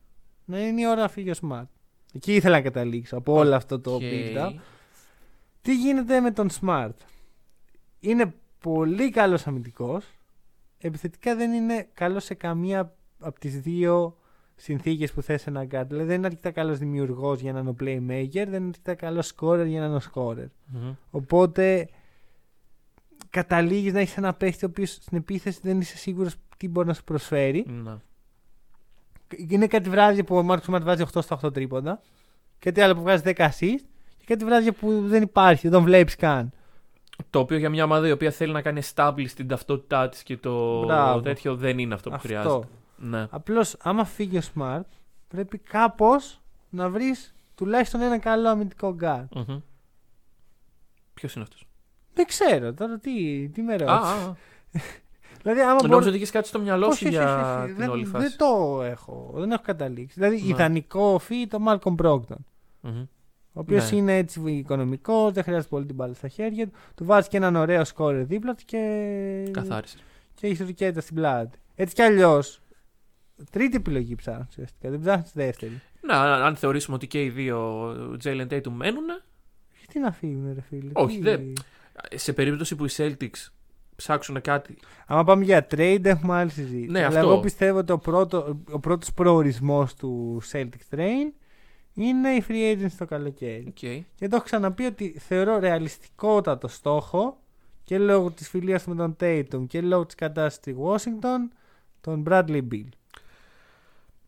να είναι η ώρα να φύγει ο Smart. Εκεί ήθελα να καταλήξω από όλο αυτό το OK. build-up. Τι γίνεται με τον Smart. Είναι πολύ καλός αμυντικός. Επιθετικά δεν είναι καλός σε καμία από τις δύο συνθήκες που θες ένα guard. Δηλαδή δεν είναι αρκετά καλός δημιουργός για να είναι ο playmaker, δεν είναι αρκετά καλός scorer για να είναι ο scorer. Μμμ. Οπότε καταλήγεις να έχεις ένα παίχτη ο οποίος στην επίθεση δεν είσαι σίγουρος τι μπορεί να σου προσφέρει. Να. Είναι κάτι βράδια που ο Μάρκος Σμαρτ βάζει 8 στα 8 τρίποντα. Κάτι άλλο που βγάζει 10 assist. Και κάτι βράδια που δεν υπάρχει, δεν τον βλέπεις καν. Το οποίο για μια ομάδα η οποία θέλει να κάνει establish την ταυτότητά της και το Μπράβο. τέτοιο δεν είναι αυτό που Αυτό. χρειάζεται. Ναι. Απλώς άμα φύγει ο Smart, πρέπει κάπως να βρεις τουλάχιστον ένα καλό αμυντικό γκαρντ. Ποιος είναι αυτός; Δεν ξέρω τώρα τι, τι με Α, ρώτησε. α, α. *laughs* Δηλαδή, άμα Νόμιζα μπορεί. ότι είχες κάτι στο μυαλό Όχι, σου όχι, για όχι, όχι. την Δεν, όλη φάση. δεν το έχω. Δεν έχω καταλήξει. Δηλαδή, Ναι. ιδανικό fit ο Malcolm Brogdon. Μμμ. Ο οποίος Ναι. είναι έτσι οικονομικό, δεν χρειάζεται πολύ την μπάλα στα χέρια του. Του βάζει και έναν ωραίο σκόρερ δίπλα του και. Καθάρισε. Και έχει ρουκέτα στην πλάτη. Έτσι κι αλλιώς. Τρίτη επιλογή ψάχνεις ουσιαστικά. Δεν ψάχνεις δεύτερη. Να, αν αν θεωρήσουμε ότι και οι δύο Jalen Tatum μένουν, Γιατί να φύγουν, ρε φίλε. Όχι, τι- δεν- σε περίπτωση που οι Celtics ψάξουν κάτι. Άμα πάμε για trade, έχουμε άλλη συζήτηση. Ναι, Αλλά αυτό. εγώ πιστεύω ότι ο, πρώτο, ο πρώτος προορισμός του Celtic Train είναι η free agency το καλοκαίρι. Οκ. Και το έχω ξαναπεί ότι θεωρώ ρεαλιστικότατο στόχο και λόγω της φιλίας του με τον Tatum και λόγω της κατάστασης στη Washington τον Bradley Beal.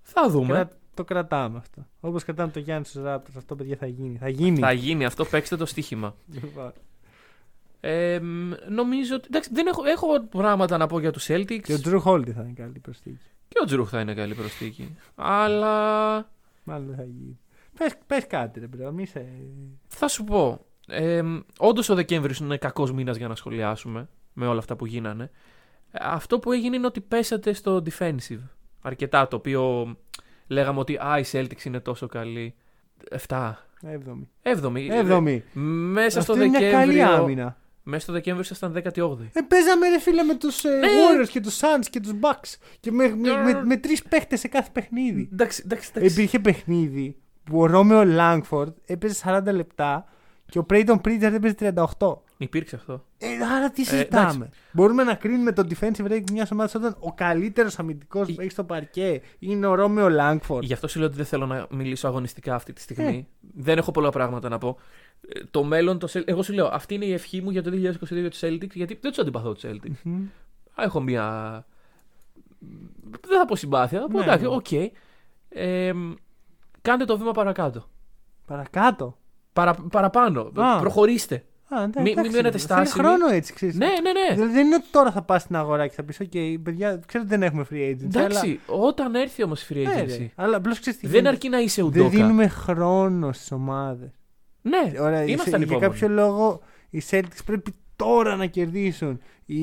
Θα δούμε. Κρα- το κρατάμε αυτό. Όπως κρατάμε το Γιάννη στους Raptors, αυτό παιδιά θα γίνει. Θα γίνει. Θα γίνει αυτό, παίξτε το στοίχημα. Λοιπόν. Ε, μ, νομίζω ότι. Εντάξει, δεν έχω, έχω πράγματα να πω για τους Celtics. Και ο Jrue Holiday θα είναι καλή προσθήκη. Και ο Jrue θα είναι καλή προσθήκη. Αλλά Μάλλον δεν θα γίνει. Πες, πες κάτι ρε bro, μη σε... θα σου πω. Ε, Όντως ο Δεκέμβρης είναι κακός μήνας για να σχολιάσουμε με όλα αυτά που γίνανε. Αυτό που έγινε είναι ότι πέσατε στο defensive. Αρκετά το οποίο λέγαμε ότι α, η Celtics είναι τόσο καλή. 7. Έβδομη. 7η. Έβδομη. Μέσα στο Αυτή είναι μια καλή Δεκέμβριο. άμυνα. Μέσα στο Δεκέμβριο ήσασταν 18η. Ε, παίζαμε ρε φίλε με τους ε, Ναι. Warriors και τους Suns και τους Bucks και με, με, με, με τρεις παίχτες σε κάθε παιχνίδι. Εντάξει, εντάξει, εντάξει. Υπήρχε παιχνίδι που ο Ρόμεο Λάγκφορντ έπαιζε 40 λεπτά και ο Πρέιτον Πρίντζαρτ έπαιζε 38. Υπήρξε αυτό. Ε, άρα τι Ε, συζητάμε. εντάξει. Μπορούμε να κρίνουμε το defensive rating μιας ομάδας όταν ο καλύτερος αμυντικός που Ε, έχει στο παρκέ είναι ο Ρόμεο Λάγκφορντ. Γι' αυτό σου λέω ότι δεν θέλω να μιλήσω αγωνιστικά αυτή τη στιγμή. Ε. Δεν έχω πολλά πράγματα να πω. Ε, Το μέλλον, το Cel- εγώ σου λέω, αυτή είναι η ευχή μου για το 2022 για τους Celtics, γιατί δεν τους αντιπαθώ τους Celtics. Α, Έχω μία. Δεν θα πω συμπάθεια. θα πω Ναι, εντάξει, ναι. οκ. Ε, κάντε το βήμα παρακάτω. Παρακάτω; Παρα, παραπάνω. Α. Προχωρήστε. Α, εντάξει, Μη- μην εντάξει, μένετε θέλει στάσιμοι. χρόνο έτσι, ξέρεις. Ναι, ναι, ναι. Δηλαδή δεν είναι ότι τώρα θα πας στην αγορά και θα πεις: OK, παιδιά, ξέρω ότι δεν έχουμε free agency. Εντάξει, όταν έρθει όμως η free αλλά... Ναι, agency, ρε, αλλά απλώς ξέρεις τι. δεν γίνεται. αρκεί να είσαι Δεν ουντόκα. δίνουμε χρόνο στις ομάδες. Ναι, Ωραία, ήμασταν για υπόμονοι. κάποιο λόγο οι Celtics πρέπει τώρα να κερδίσουν. Οι...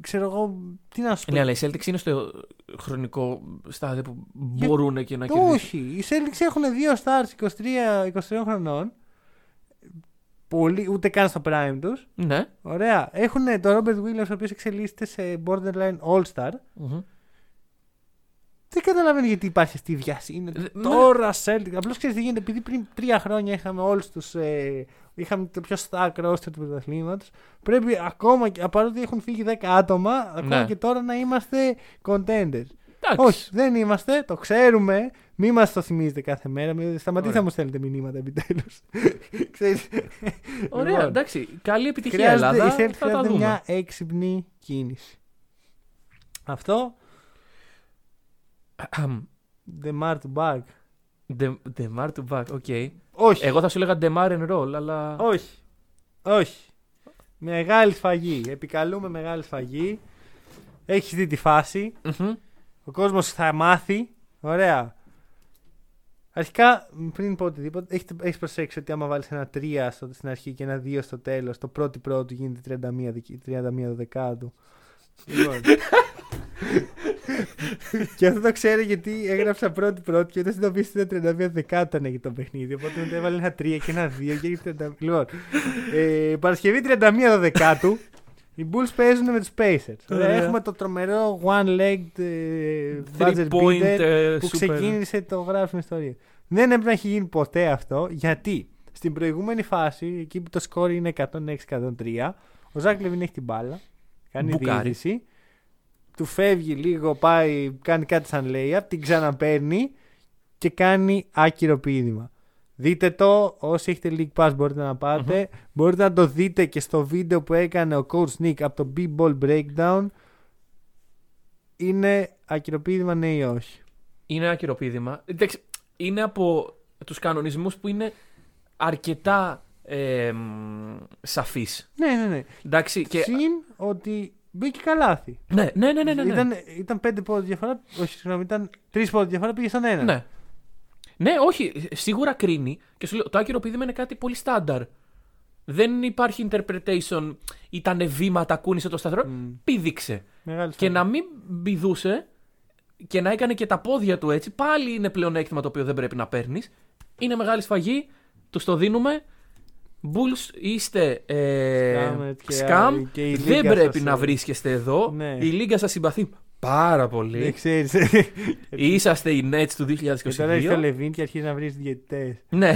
Ξέρω εγώ, τι να σου πω. Ναι, αλλά οι Celtics είναι στο χρονικό στάδιο που μπορούν και να κερδίσουν. Όχι, οι Celtics έχουν δύο stars 23, 23 χρονών. Πολύ, ούτε καν στο prime τους. Ναι. Ωραία. Έχουν τον Robert Williams, ο οποίος εξελίσσεται σε borderline all-star. Μμμ. Δεν καταλαβαίνω γιατί υπάρχει αυτή η βιάση. Είναι Δε- τώρα Celtic. Απλώς ξέρεις τι γίνεται, επειδή πριν τρία χρόνια είχαμε όλους τους. Ε, είχαμε το πιο stack roster του πρωταθλήματος. Πρέπει ακόμα, και- παρότι έχουν φύγει 10 άτομα, ακόμα Ναι. και τώρα να είμαστε contenders. Εντάξει. Όχι, δεν είμαστε, το ξέρουμε. Μην μας το θυμίζετε κάθε μέρα. Μην- Σταματήστε Ωραία. να μου στέλνετε μηνύματα επιτέλους. *laughs* Ξέρεις. Ωραία, Λοιπόν, εντάξει. Καλή επιτυχία, χρειάζεται, Ελλάδα. η Celtics θα τα χρειάζεται δούμε. μια έξυπνη κίνηση. Αυτό. The Mar to back. The, the Mar to back, οκ. Όχι. Εγώ θα σου έλεγα The Mar and Roll, αλλά. Όχι. Όχι. Μεγάλη σφαγή. Επικαλούμε μεγάλη σφαγή. Έχεις δει τη φάση. Μμμ. Ο κόσμος θα μάθει. Ωραία. Αρχικά, πριν πω οτιδήποτε, έχεις, έχεις προσέξει ότι άμα βάλεις ένα 3 στο, στην αρχή και ένα 2 στο τέλος, το πρώτο πρώτο γίνεται 31, δικη- 31 δεκάτου. Λοιπόν. Και αυτό το ξέρω γιατί έγραψα πρώτη πρώτη και όταν συνειδητοποίησα ότι ήταν 31 δεκάτου όταν έγινε το παιχνίδι. Οπότε μετά έβαλε ένα 3 και ένα 2 και έγινε 30. Λοιπόν, ε, Παρασκευή 31 δεκάτου. Οι Bulls παίζουν με τους Pacers. Ωραία, Ωραία. Έχουμε το τρομερό one-legged ε, buzzer Three point beater ε, που super. ξεκίνησε το γράφημα ιστορία. Δεν έπρεπε να έχει γίνει ποτέ αυτό γιατί στην προηγούμενη φάση, εκεί που το σκόρ είναι 106-103, ο Ζάκ Λεβίν έχει την μπάλα, κάνει Μπουκάρει. διείσδυση, του φεύγει λίγο, πάει, κάνει κάτι σαν layup, την ξαναπαίρνει και κάνει άκυρο πείδημα. Δείτε το, όσοι έχετε League Pass μπορείτε να πατε Μπορείτε να το δείτε και στο βίντεο που έκανε ο Coach Nick από το B-Ball Breakdown. Είναι ακυροπίδημα ναι ή όχι; Είναι άκυρο πείδημα. Εντάξει, είναι από τους κανονισμούς που είναι αρκετά ε, σαφείς. Ναι, ναι, ναι. Εντάξει, και... Συν ότι μπήκε καλάθι. Ναι, ναι, ναι, ναι, ναι, ναι. Ήταν, ήταν πέντε πόντους διαφορά. Όχι, συγγνώμη, ήταν τρεις πόντους διαφορά, πήγε στον ένα. Ναι. Ναι, όχι, σίγουρα κρίνει και σου λέω το άκυρο πείδημα είναι κάτι πολύ στάνταρ. Δεν υπάρχει interpretation, ήταν βήματα, κούνησε το σταθερό. Μμ. Πήδηξε. Μεγάλη Και σφαγή. να μην μπηδούσε και να έκανε και τα πόδια του έτσι, πάλι είναι πλεονέκτημα το οποίο δεν πρέπει να παίρνεις. Είναι μεγάλη σφαγή, τους το δίνουμε. Bulls είστε ε, Scammed και- scam. και η δεν λίγα πρέπει σας, να ε, βρίσκεστε εδώ. Ναι. Η Λίγκα σας συμπαθεί πάρα πολύ. Δεν ξέρεις. *laughs* Είσαστε οι Nets του 2022. και τώρα έχεις το Λεβίν και αρχίζεις να βρεις διαιτητές. Ναι.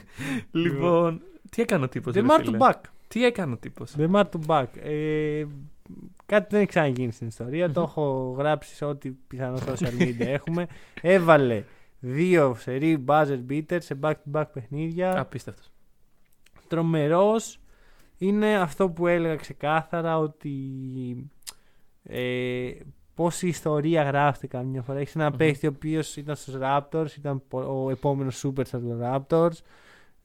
*laughs* λοιπόν, τι έκανε ο τύπος. The Mar to back. Τι έκανε ο τύπος; The Mar to back. Ε, κάτι δεν έχει ξαναγίνει στην ιστορία. Το έχω γράψει σε ό,τι πιθανό social media έχουμε. Έβαλε δύο σερή buzzer beater σε back-to-back παιχνίδια. Απίστευτος. Τρομερός είναι αυτό που έλεγα ξεκάθαρα ότι ε, πώς η ιστορία γράφεται καμιά φορά. Έχεις ένα Μμμ. παίχτη ο οποίος ήταν στους Raptors, ήταν πο- ο επόμενος superstar των Raptors.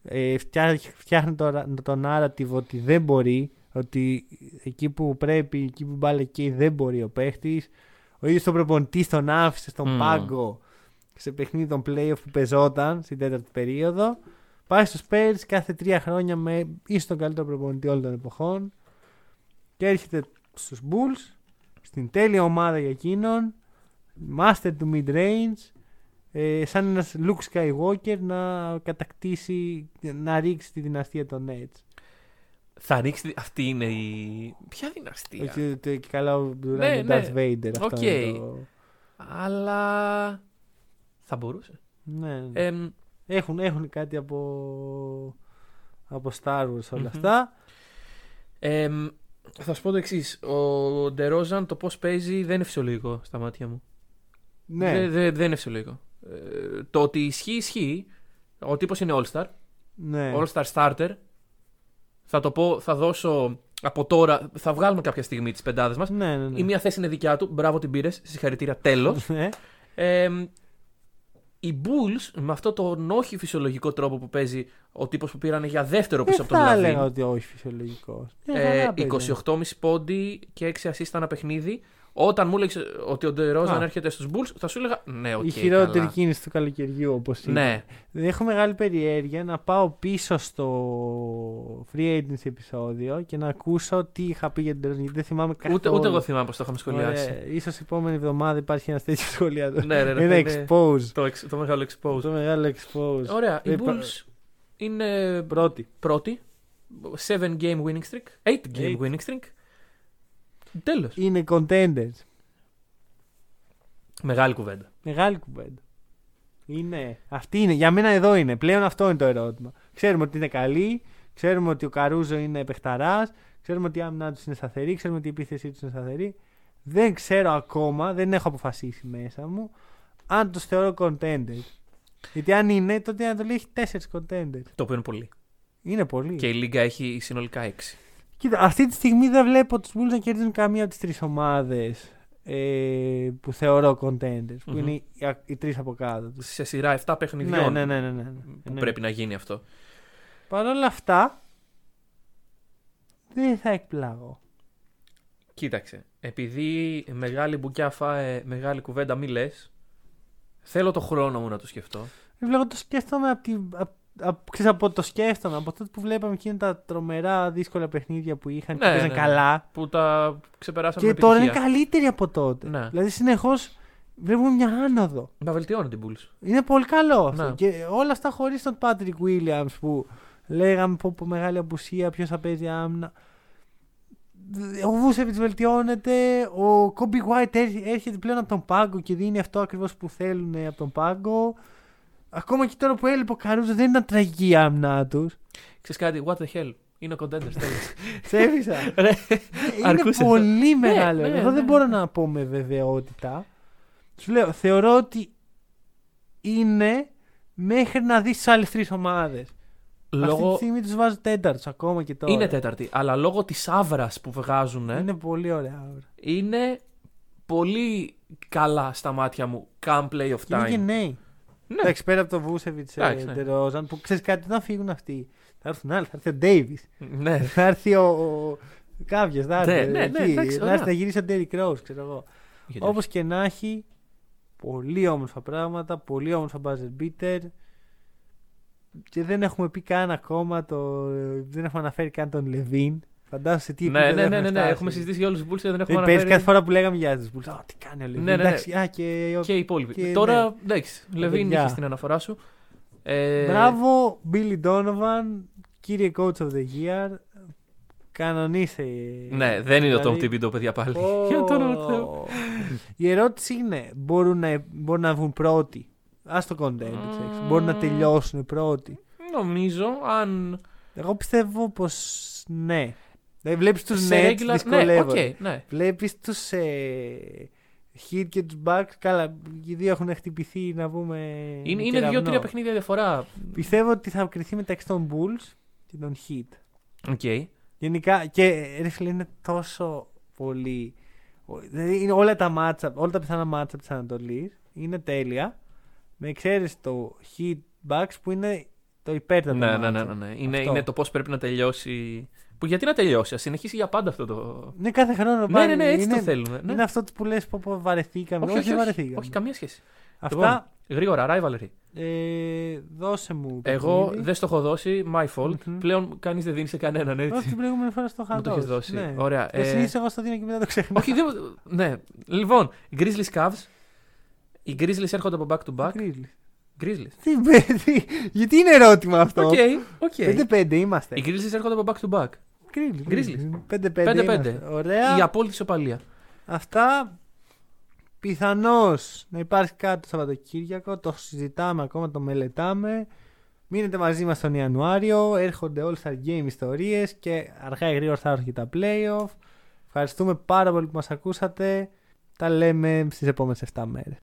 Ε, φτιά- φτιάχνει το, ρα- το narrative ότι δεν μπορεί, ότι εκεί που πρέπει, εκεί που μπάλε εκεί δεν μπορεί ο παίχτης. Ο ίδιος τον προπονητής τον άφησε στον Μμ. πάγκο σε παιχνίδι των playoff που παιζόταν στην τέταρτη περίοδο. Πάει στους Spurs κάθεται τρία χρόνια με ίσως τον καλύτερο προπονητή όλων των εποχών και έρχεται στους Bulls στην τέλεια ομάδα για εκείνον. Master του mid-range. Ε, σαν ένας Luke Skywalker να κατακτήσει, να ρίξει τη δυναστεία των Nets. Θα ρίξει. Αυτή είναι η. Ποια δυναστεία; Όχι, το- και καλά ο Durant Ναι, είναι ναι. Darth Vader. Αυτό Οκ. είναι το... Αλλά. Θα μπορούσε. Ναι, ναι. Εμ, Έχουν, έχουν κάτι από, από Star Wars όλα Μμμ. αυτά. εμ, θα σου πω το εξής. Ο Ντερόζαν το πώς παίζει δεν είναι φυσιολογικό στα μάτια μου. Ναι, Δεν, δεν, δεν είναι φυσιολογικό. Ε, το ότι ισχύει, ισχύει. Ο τύπος είναι All-Star. ναι. All-Star starter. Θα το πω, θα δώσω από τώρα. Θα βγάλουμε κάποια στιγμή τις πεντάδες μας. ναι, ναι, ναι. Η μία θέση είναι δικιά του. Μπράβο την πήρες. Συγχαρητήρια. Τέλος. Ναι. Ε, οι Bulls με αυτό τον όχι φυσιολογικό τρόπο που παίζει ο τύπος που πήρανε για δεύτερο πίσω Δεν από τον θα Λαβίν. έλεγα ότι όχι φυσιολογικός. Ε, 28,5 πόντι και 6 assist ένα παιχνίδι. Όταν μου έλεγες ότι ο Ντερόζαν Α. έρχεται στους Bulls, θα σου έλεγα ναι, οκ. η χειρότερη καλά. κίνηση του καλοκαιριού, όπως είναι. Ναι, Δεν έχω μεγάλη περιέργεια να πάω πίσω στο free agency επεισόδιο και να ακούσω τι είχα πει για την Τερόζαν. Γιατί δεν θυμάμαι καθόλου. ούτε, ούτε εγώ θυμάμαι πώς το είχαμε σχολιάσει. Ωραία. Ίσως επόμενη εβδομάδα υπάρχει ένας τέτοιος σχολιάτος. Ναι, ρε, ρε, ένα θα είναι expose. Το, εξ- το μεγάλο expose. Το μεγάλο expose. Ωραία, οι Ε, πα- Bulls είναι Πρώτη. πρώτοι. 7 game winning streak. 8 game Eight. winning streak. Τέλος. Είναι contenders. Μεγάλη κουβέντα. Μεγάλη κουβέντα. Είναι. Αυτή είναι. Για μένα εδώ είναι. Πλέον αυτό είναι το ερώτημα. Ξέρουμε ότι είναι καλή. Ξέρουμε ότι ο Καρούζο είναι παιχταράς. Ξέρουμε ότι η άμυνά του είναι σταθερή. Ξέρουμε ότι η επίθεσή τους είναι σταθερή. Δεν ξέρω ακόμα. Δεν έχω αποφασίσει μέσα μου αν τους θεωρώ contenders. Γιατί αν είναι, τότε η Ανατολή έχει 4 contenders. Το οποίο είναι πολύ. Είναι πολύ. Και η Λίγκα έχει συνολικά 6. Κοίτα, αυτή τη στιγμή δεν βλέπω τους Bulls να κερδίζουν καμία από τις τρεις ομάδες ε, που θεωρώ contenders. Που Μμμ. είναι οι, οι τρεις από κάτω τους. Σε σειρά 7 Ναι, παιχνιδιών ναι, ναι, ναι, ναι, που ναι. πρέπει να γίνει αυτό. Παρ' όλα αυτά, δεν θα εκπλάγω. Κοίταξε. Επειδή μεγάλη μπουκιά φάε, μεγάλη κουβέντα μη λες. Θέλω το χρόνο μου να το σκεφτώ. Βλέπω το σκέφτομαι από, τη, απ- απ- ξέρεις, από το σκέφτομαι. Από τότε που βλέπαμε εκείνα τα τρομερά δύσκολα παιχνίδια που είχαν και Ναι, παίζαν ναι. καλά. Που τα ξεπεράσαμε Και με τώρα είναι επιτυχία. καλύτεροι από τότε. Ναι. Δηλαδή συνεχώς βλέπουμε μια άνοδο. Να βελτιώνει την Bulls. Είναι πολύ καλό αυτό. Ναι. Και όλα αυτά χωρίς τον Patrick Williams που λέγαμε πω, πω μεγάλη απουσία, ποιος θα παίζει άμυνα. Ο Βούσεβιτ βελτιώνεται. Ο Κόμπι White έρχ- έρχεται πλέον από τον πάγκο και δίνει αυτό ακριβώς που θέλουν από τον πάγκο. Ακόμα και τώρα που έλειπε ο Καρούζο δεν ήταν τραγική η άμυνά τους. Ξέρεις κάτι, what the hell. Είναι ο contenders τέλος. *laughs* Σέβησα. Ρε, είναι αρκούσε πολύ μεγάλο. ναι, Εγώ ναι. δεν μπορώ να πω με βεβαιότητα. Σου λέω, θεωρώ ότι είναι μέχρι να δεις τι άλλες τρεις ομάδες. Αυτή τη λόγω... στιγμή τους βάζω τέταρτους ακόμα και τώρα. Είναι τέταρτη, αλλά λόγω της άβρας που βγάζουν Είναι πολύ ωραία. ώρα. είναι πολύ καλά στα μάτια μου. Come play of Και είναι και time. νέοι. Ναι. Εντάξει, πέρα από το Βούσεβιτς Εντάξει, ναι. Τερόζαν που ξέρεις κάτι, όταν φύγουν αυτοί. Θα έρθουν άλλοι, θα έρθει ο Ντέιβις. ναι. θα έρθει ο. ο... Κάποιο, θα Ναι, έρθει. ναι, ναι, εκεί. εντάξει, να ωραία. έρθει να γυρίσει ο Ντέρι Κρόους, ξέρω εγώ. Γιατί Όπως και να έχει, πολύ όμορφα πράγματα, πολύ όμορφα buzzer beater. Και δεν έχουμε πει καν ακόμα το. Δεν έχουμε αναφέρει καν τον Λεβίν. Φαντάζομαι σε τι Ναι, επίπεδο ναι, ναι, ναι, ναι, φτάσει. Έχουμε συζητήσει για όλους τους Bulls και δεν έχουμε Ε, Πέρυσι αναφέρει. κάθε φορά που λέγαμε για τους Bulls. Α, τι κάνει ο Λεβίν. Ναι, ναι, ναι. Εντάξει, α, και, ο- Και οι υπόλοιποι. Και, Τώρα, ναι. εντάξει, Λεβίν παιδιά. είχες την αναφορά σου. Ε, Μπράβο, Billy Donovan, κύριε Coach of the Year. Κανονίστε. Ναι, δεν είναι το Tom Δηλαδή, Thibodeau, παιδιά πάλι. Ω, *laughs* Για τον όνομα του Θεού. Η ερώτηση είναι, μπορούν να, μπορούν να βγουν πρώτοι; Α το content, Mm. Μπορούν να τελειώσουν πρώτοι; Νομίζω αν. Εγώ πιστεύω πως ναι. Δηλαδή βλέπεις τους σε Nets regular. Ναι, δυσκολεύονται. οκ, ναι. Βλέπεις τους ε, Heat και τους Bucks. Καλά, οι δύο έχουν χτυπηθεί να πούμε. Είναι, είναι κεραυνό. δύο-τρία παιχνίδια διαφορά. Πιστεύω ότι θα κριθεί μεταξύ των Bulls και των Heat. OK. Γενικά και ρε φίλε είναι τόσο πολύ. Δηλαδή είναι όλα τα matchup, όλα τα πιθανά matchup της Ανατολής είναι τέλεια. Με εξαίρεση το Heat Bucks που είναι το υπέρτατο. Ναι, ναι, matchup. ναι, ναι, ναι. Είναι, Αυτό. είναι το πώς πρέπει να τελειώσει. Που γιατί να τελειώσει, ας συνεχίσει για πάντα αυτό το. Ναι, κάθε χρόνο Ναι, πάλι ναι, ναι, έτσι είναι, το θέλουμε. Ναι. είναι αυτό που λες πω, πω βαρεθήκαμε. Όχι, όχι, δεν όχι, βαρεθήκαμε. όχι, καμία σχέση. Αυτά Γρήγορα, rivalry. Ε, δώσε μου. Εγώ παιχνίδι. δεν στο έχω δώσει, my fault. Μμμ. Πλέον κανείς δεν δίνει σε κανέναν Όχι έτσι. την προηγούμενη φορά στο είχα Μου το έχεις δώσει. Ναι. Ωραία. Και Ε, συνήθως εγώ στο δίνω και μετά το ξεχνάω. Όχι, δεν. Ναι. Λοιπόν, οι Grizzlies Cavs. Οι Grizzlies έρχονται από back to back. Grizzlies. Grizzlies. Τι παιδί, γιατί είναι ερώτημα αυτό; OK, OK. 5-5 είμαστε. Οι Grizzlies έρχονται από back to back. Grizzlies. Grizzlies. 5-5. 5-5. είμαστε. Ωραία. Η απόλυτη ισοπαλία. Αυτά πιθανώς να υπάρχει κάτι το Σαββατοκύριακο. Το συζητάμε ακόμα, το μελετάμε. Μείνετε μαζί μας τον Ιανουάριο. Έρχονται All-Star Game ιστορίες και αργά ή γρήγορα θα έρθουν και τα playoff. Ευχαριστούμε πάρα πολύ που μας ακούσατε. Τα λέμε στις επόμενες 7 μέρες.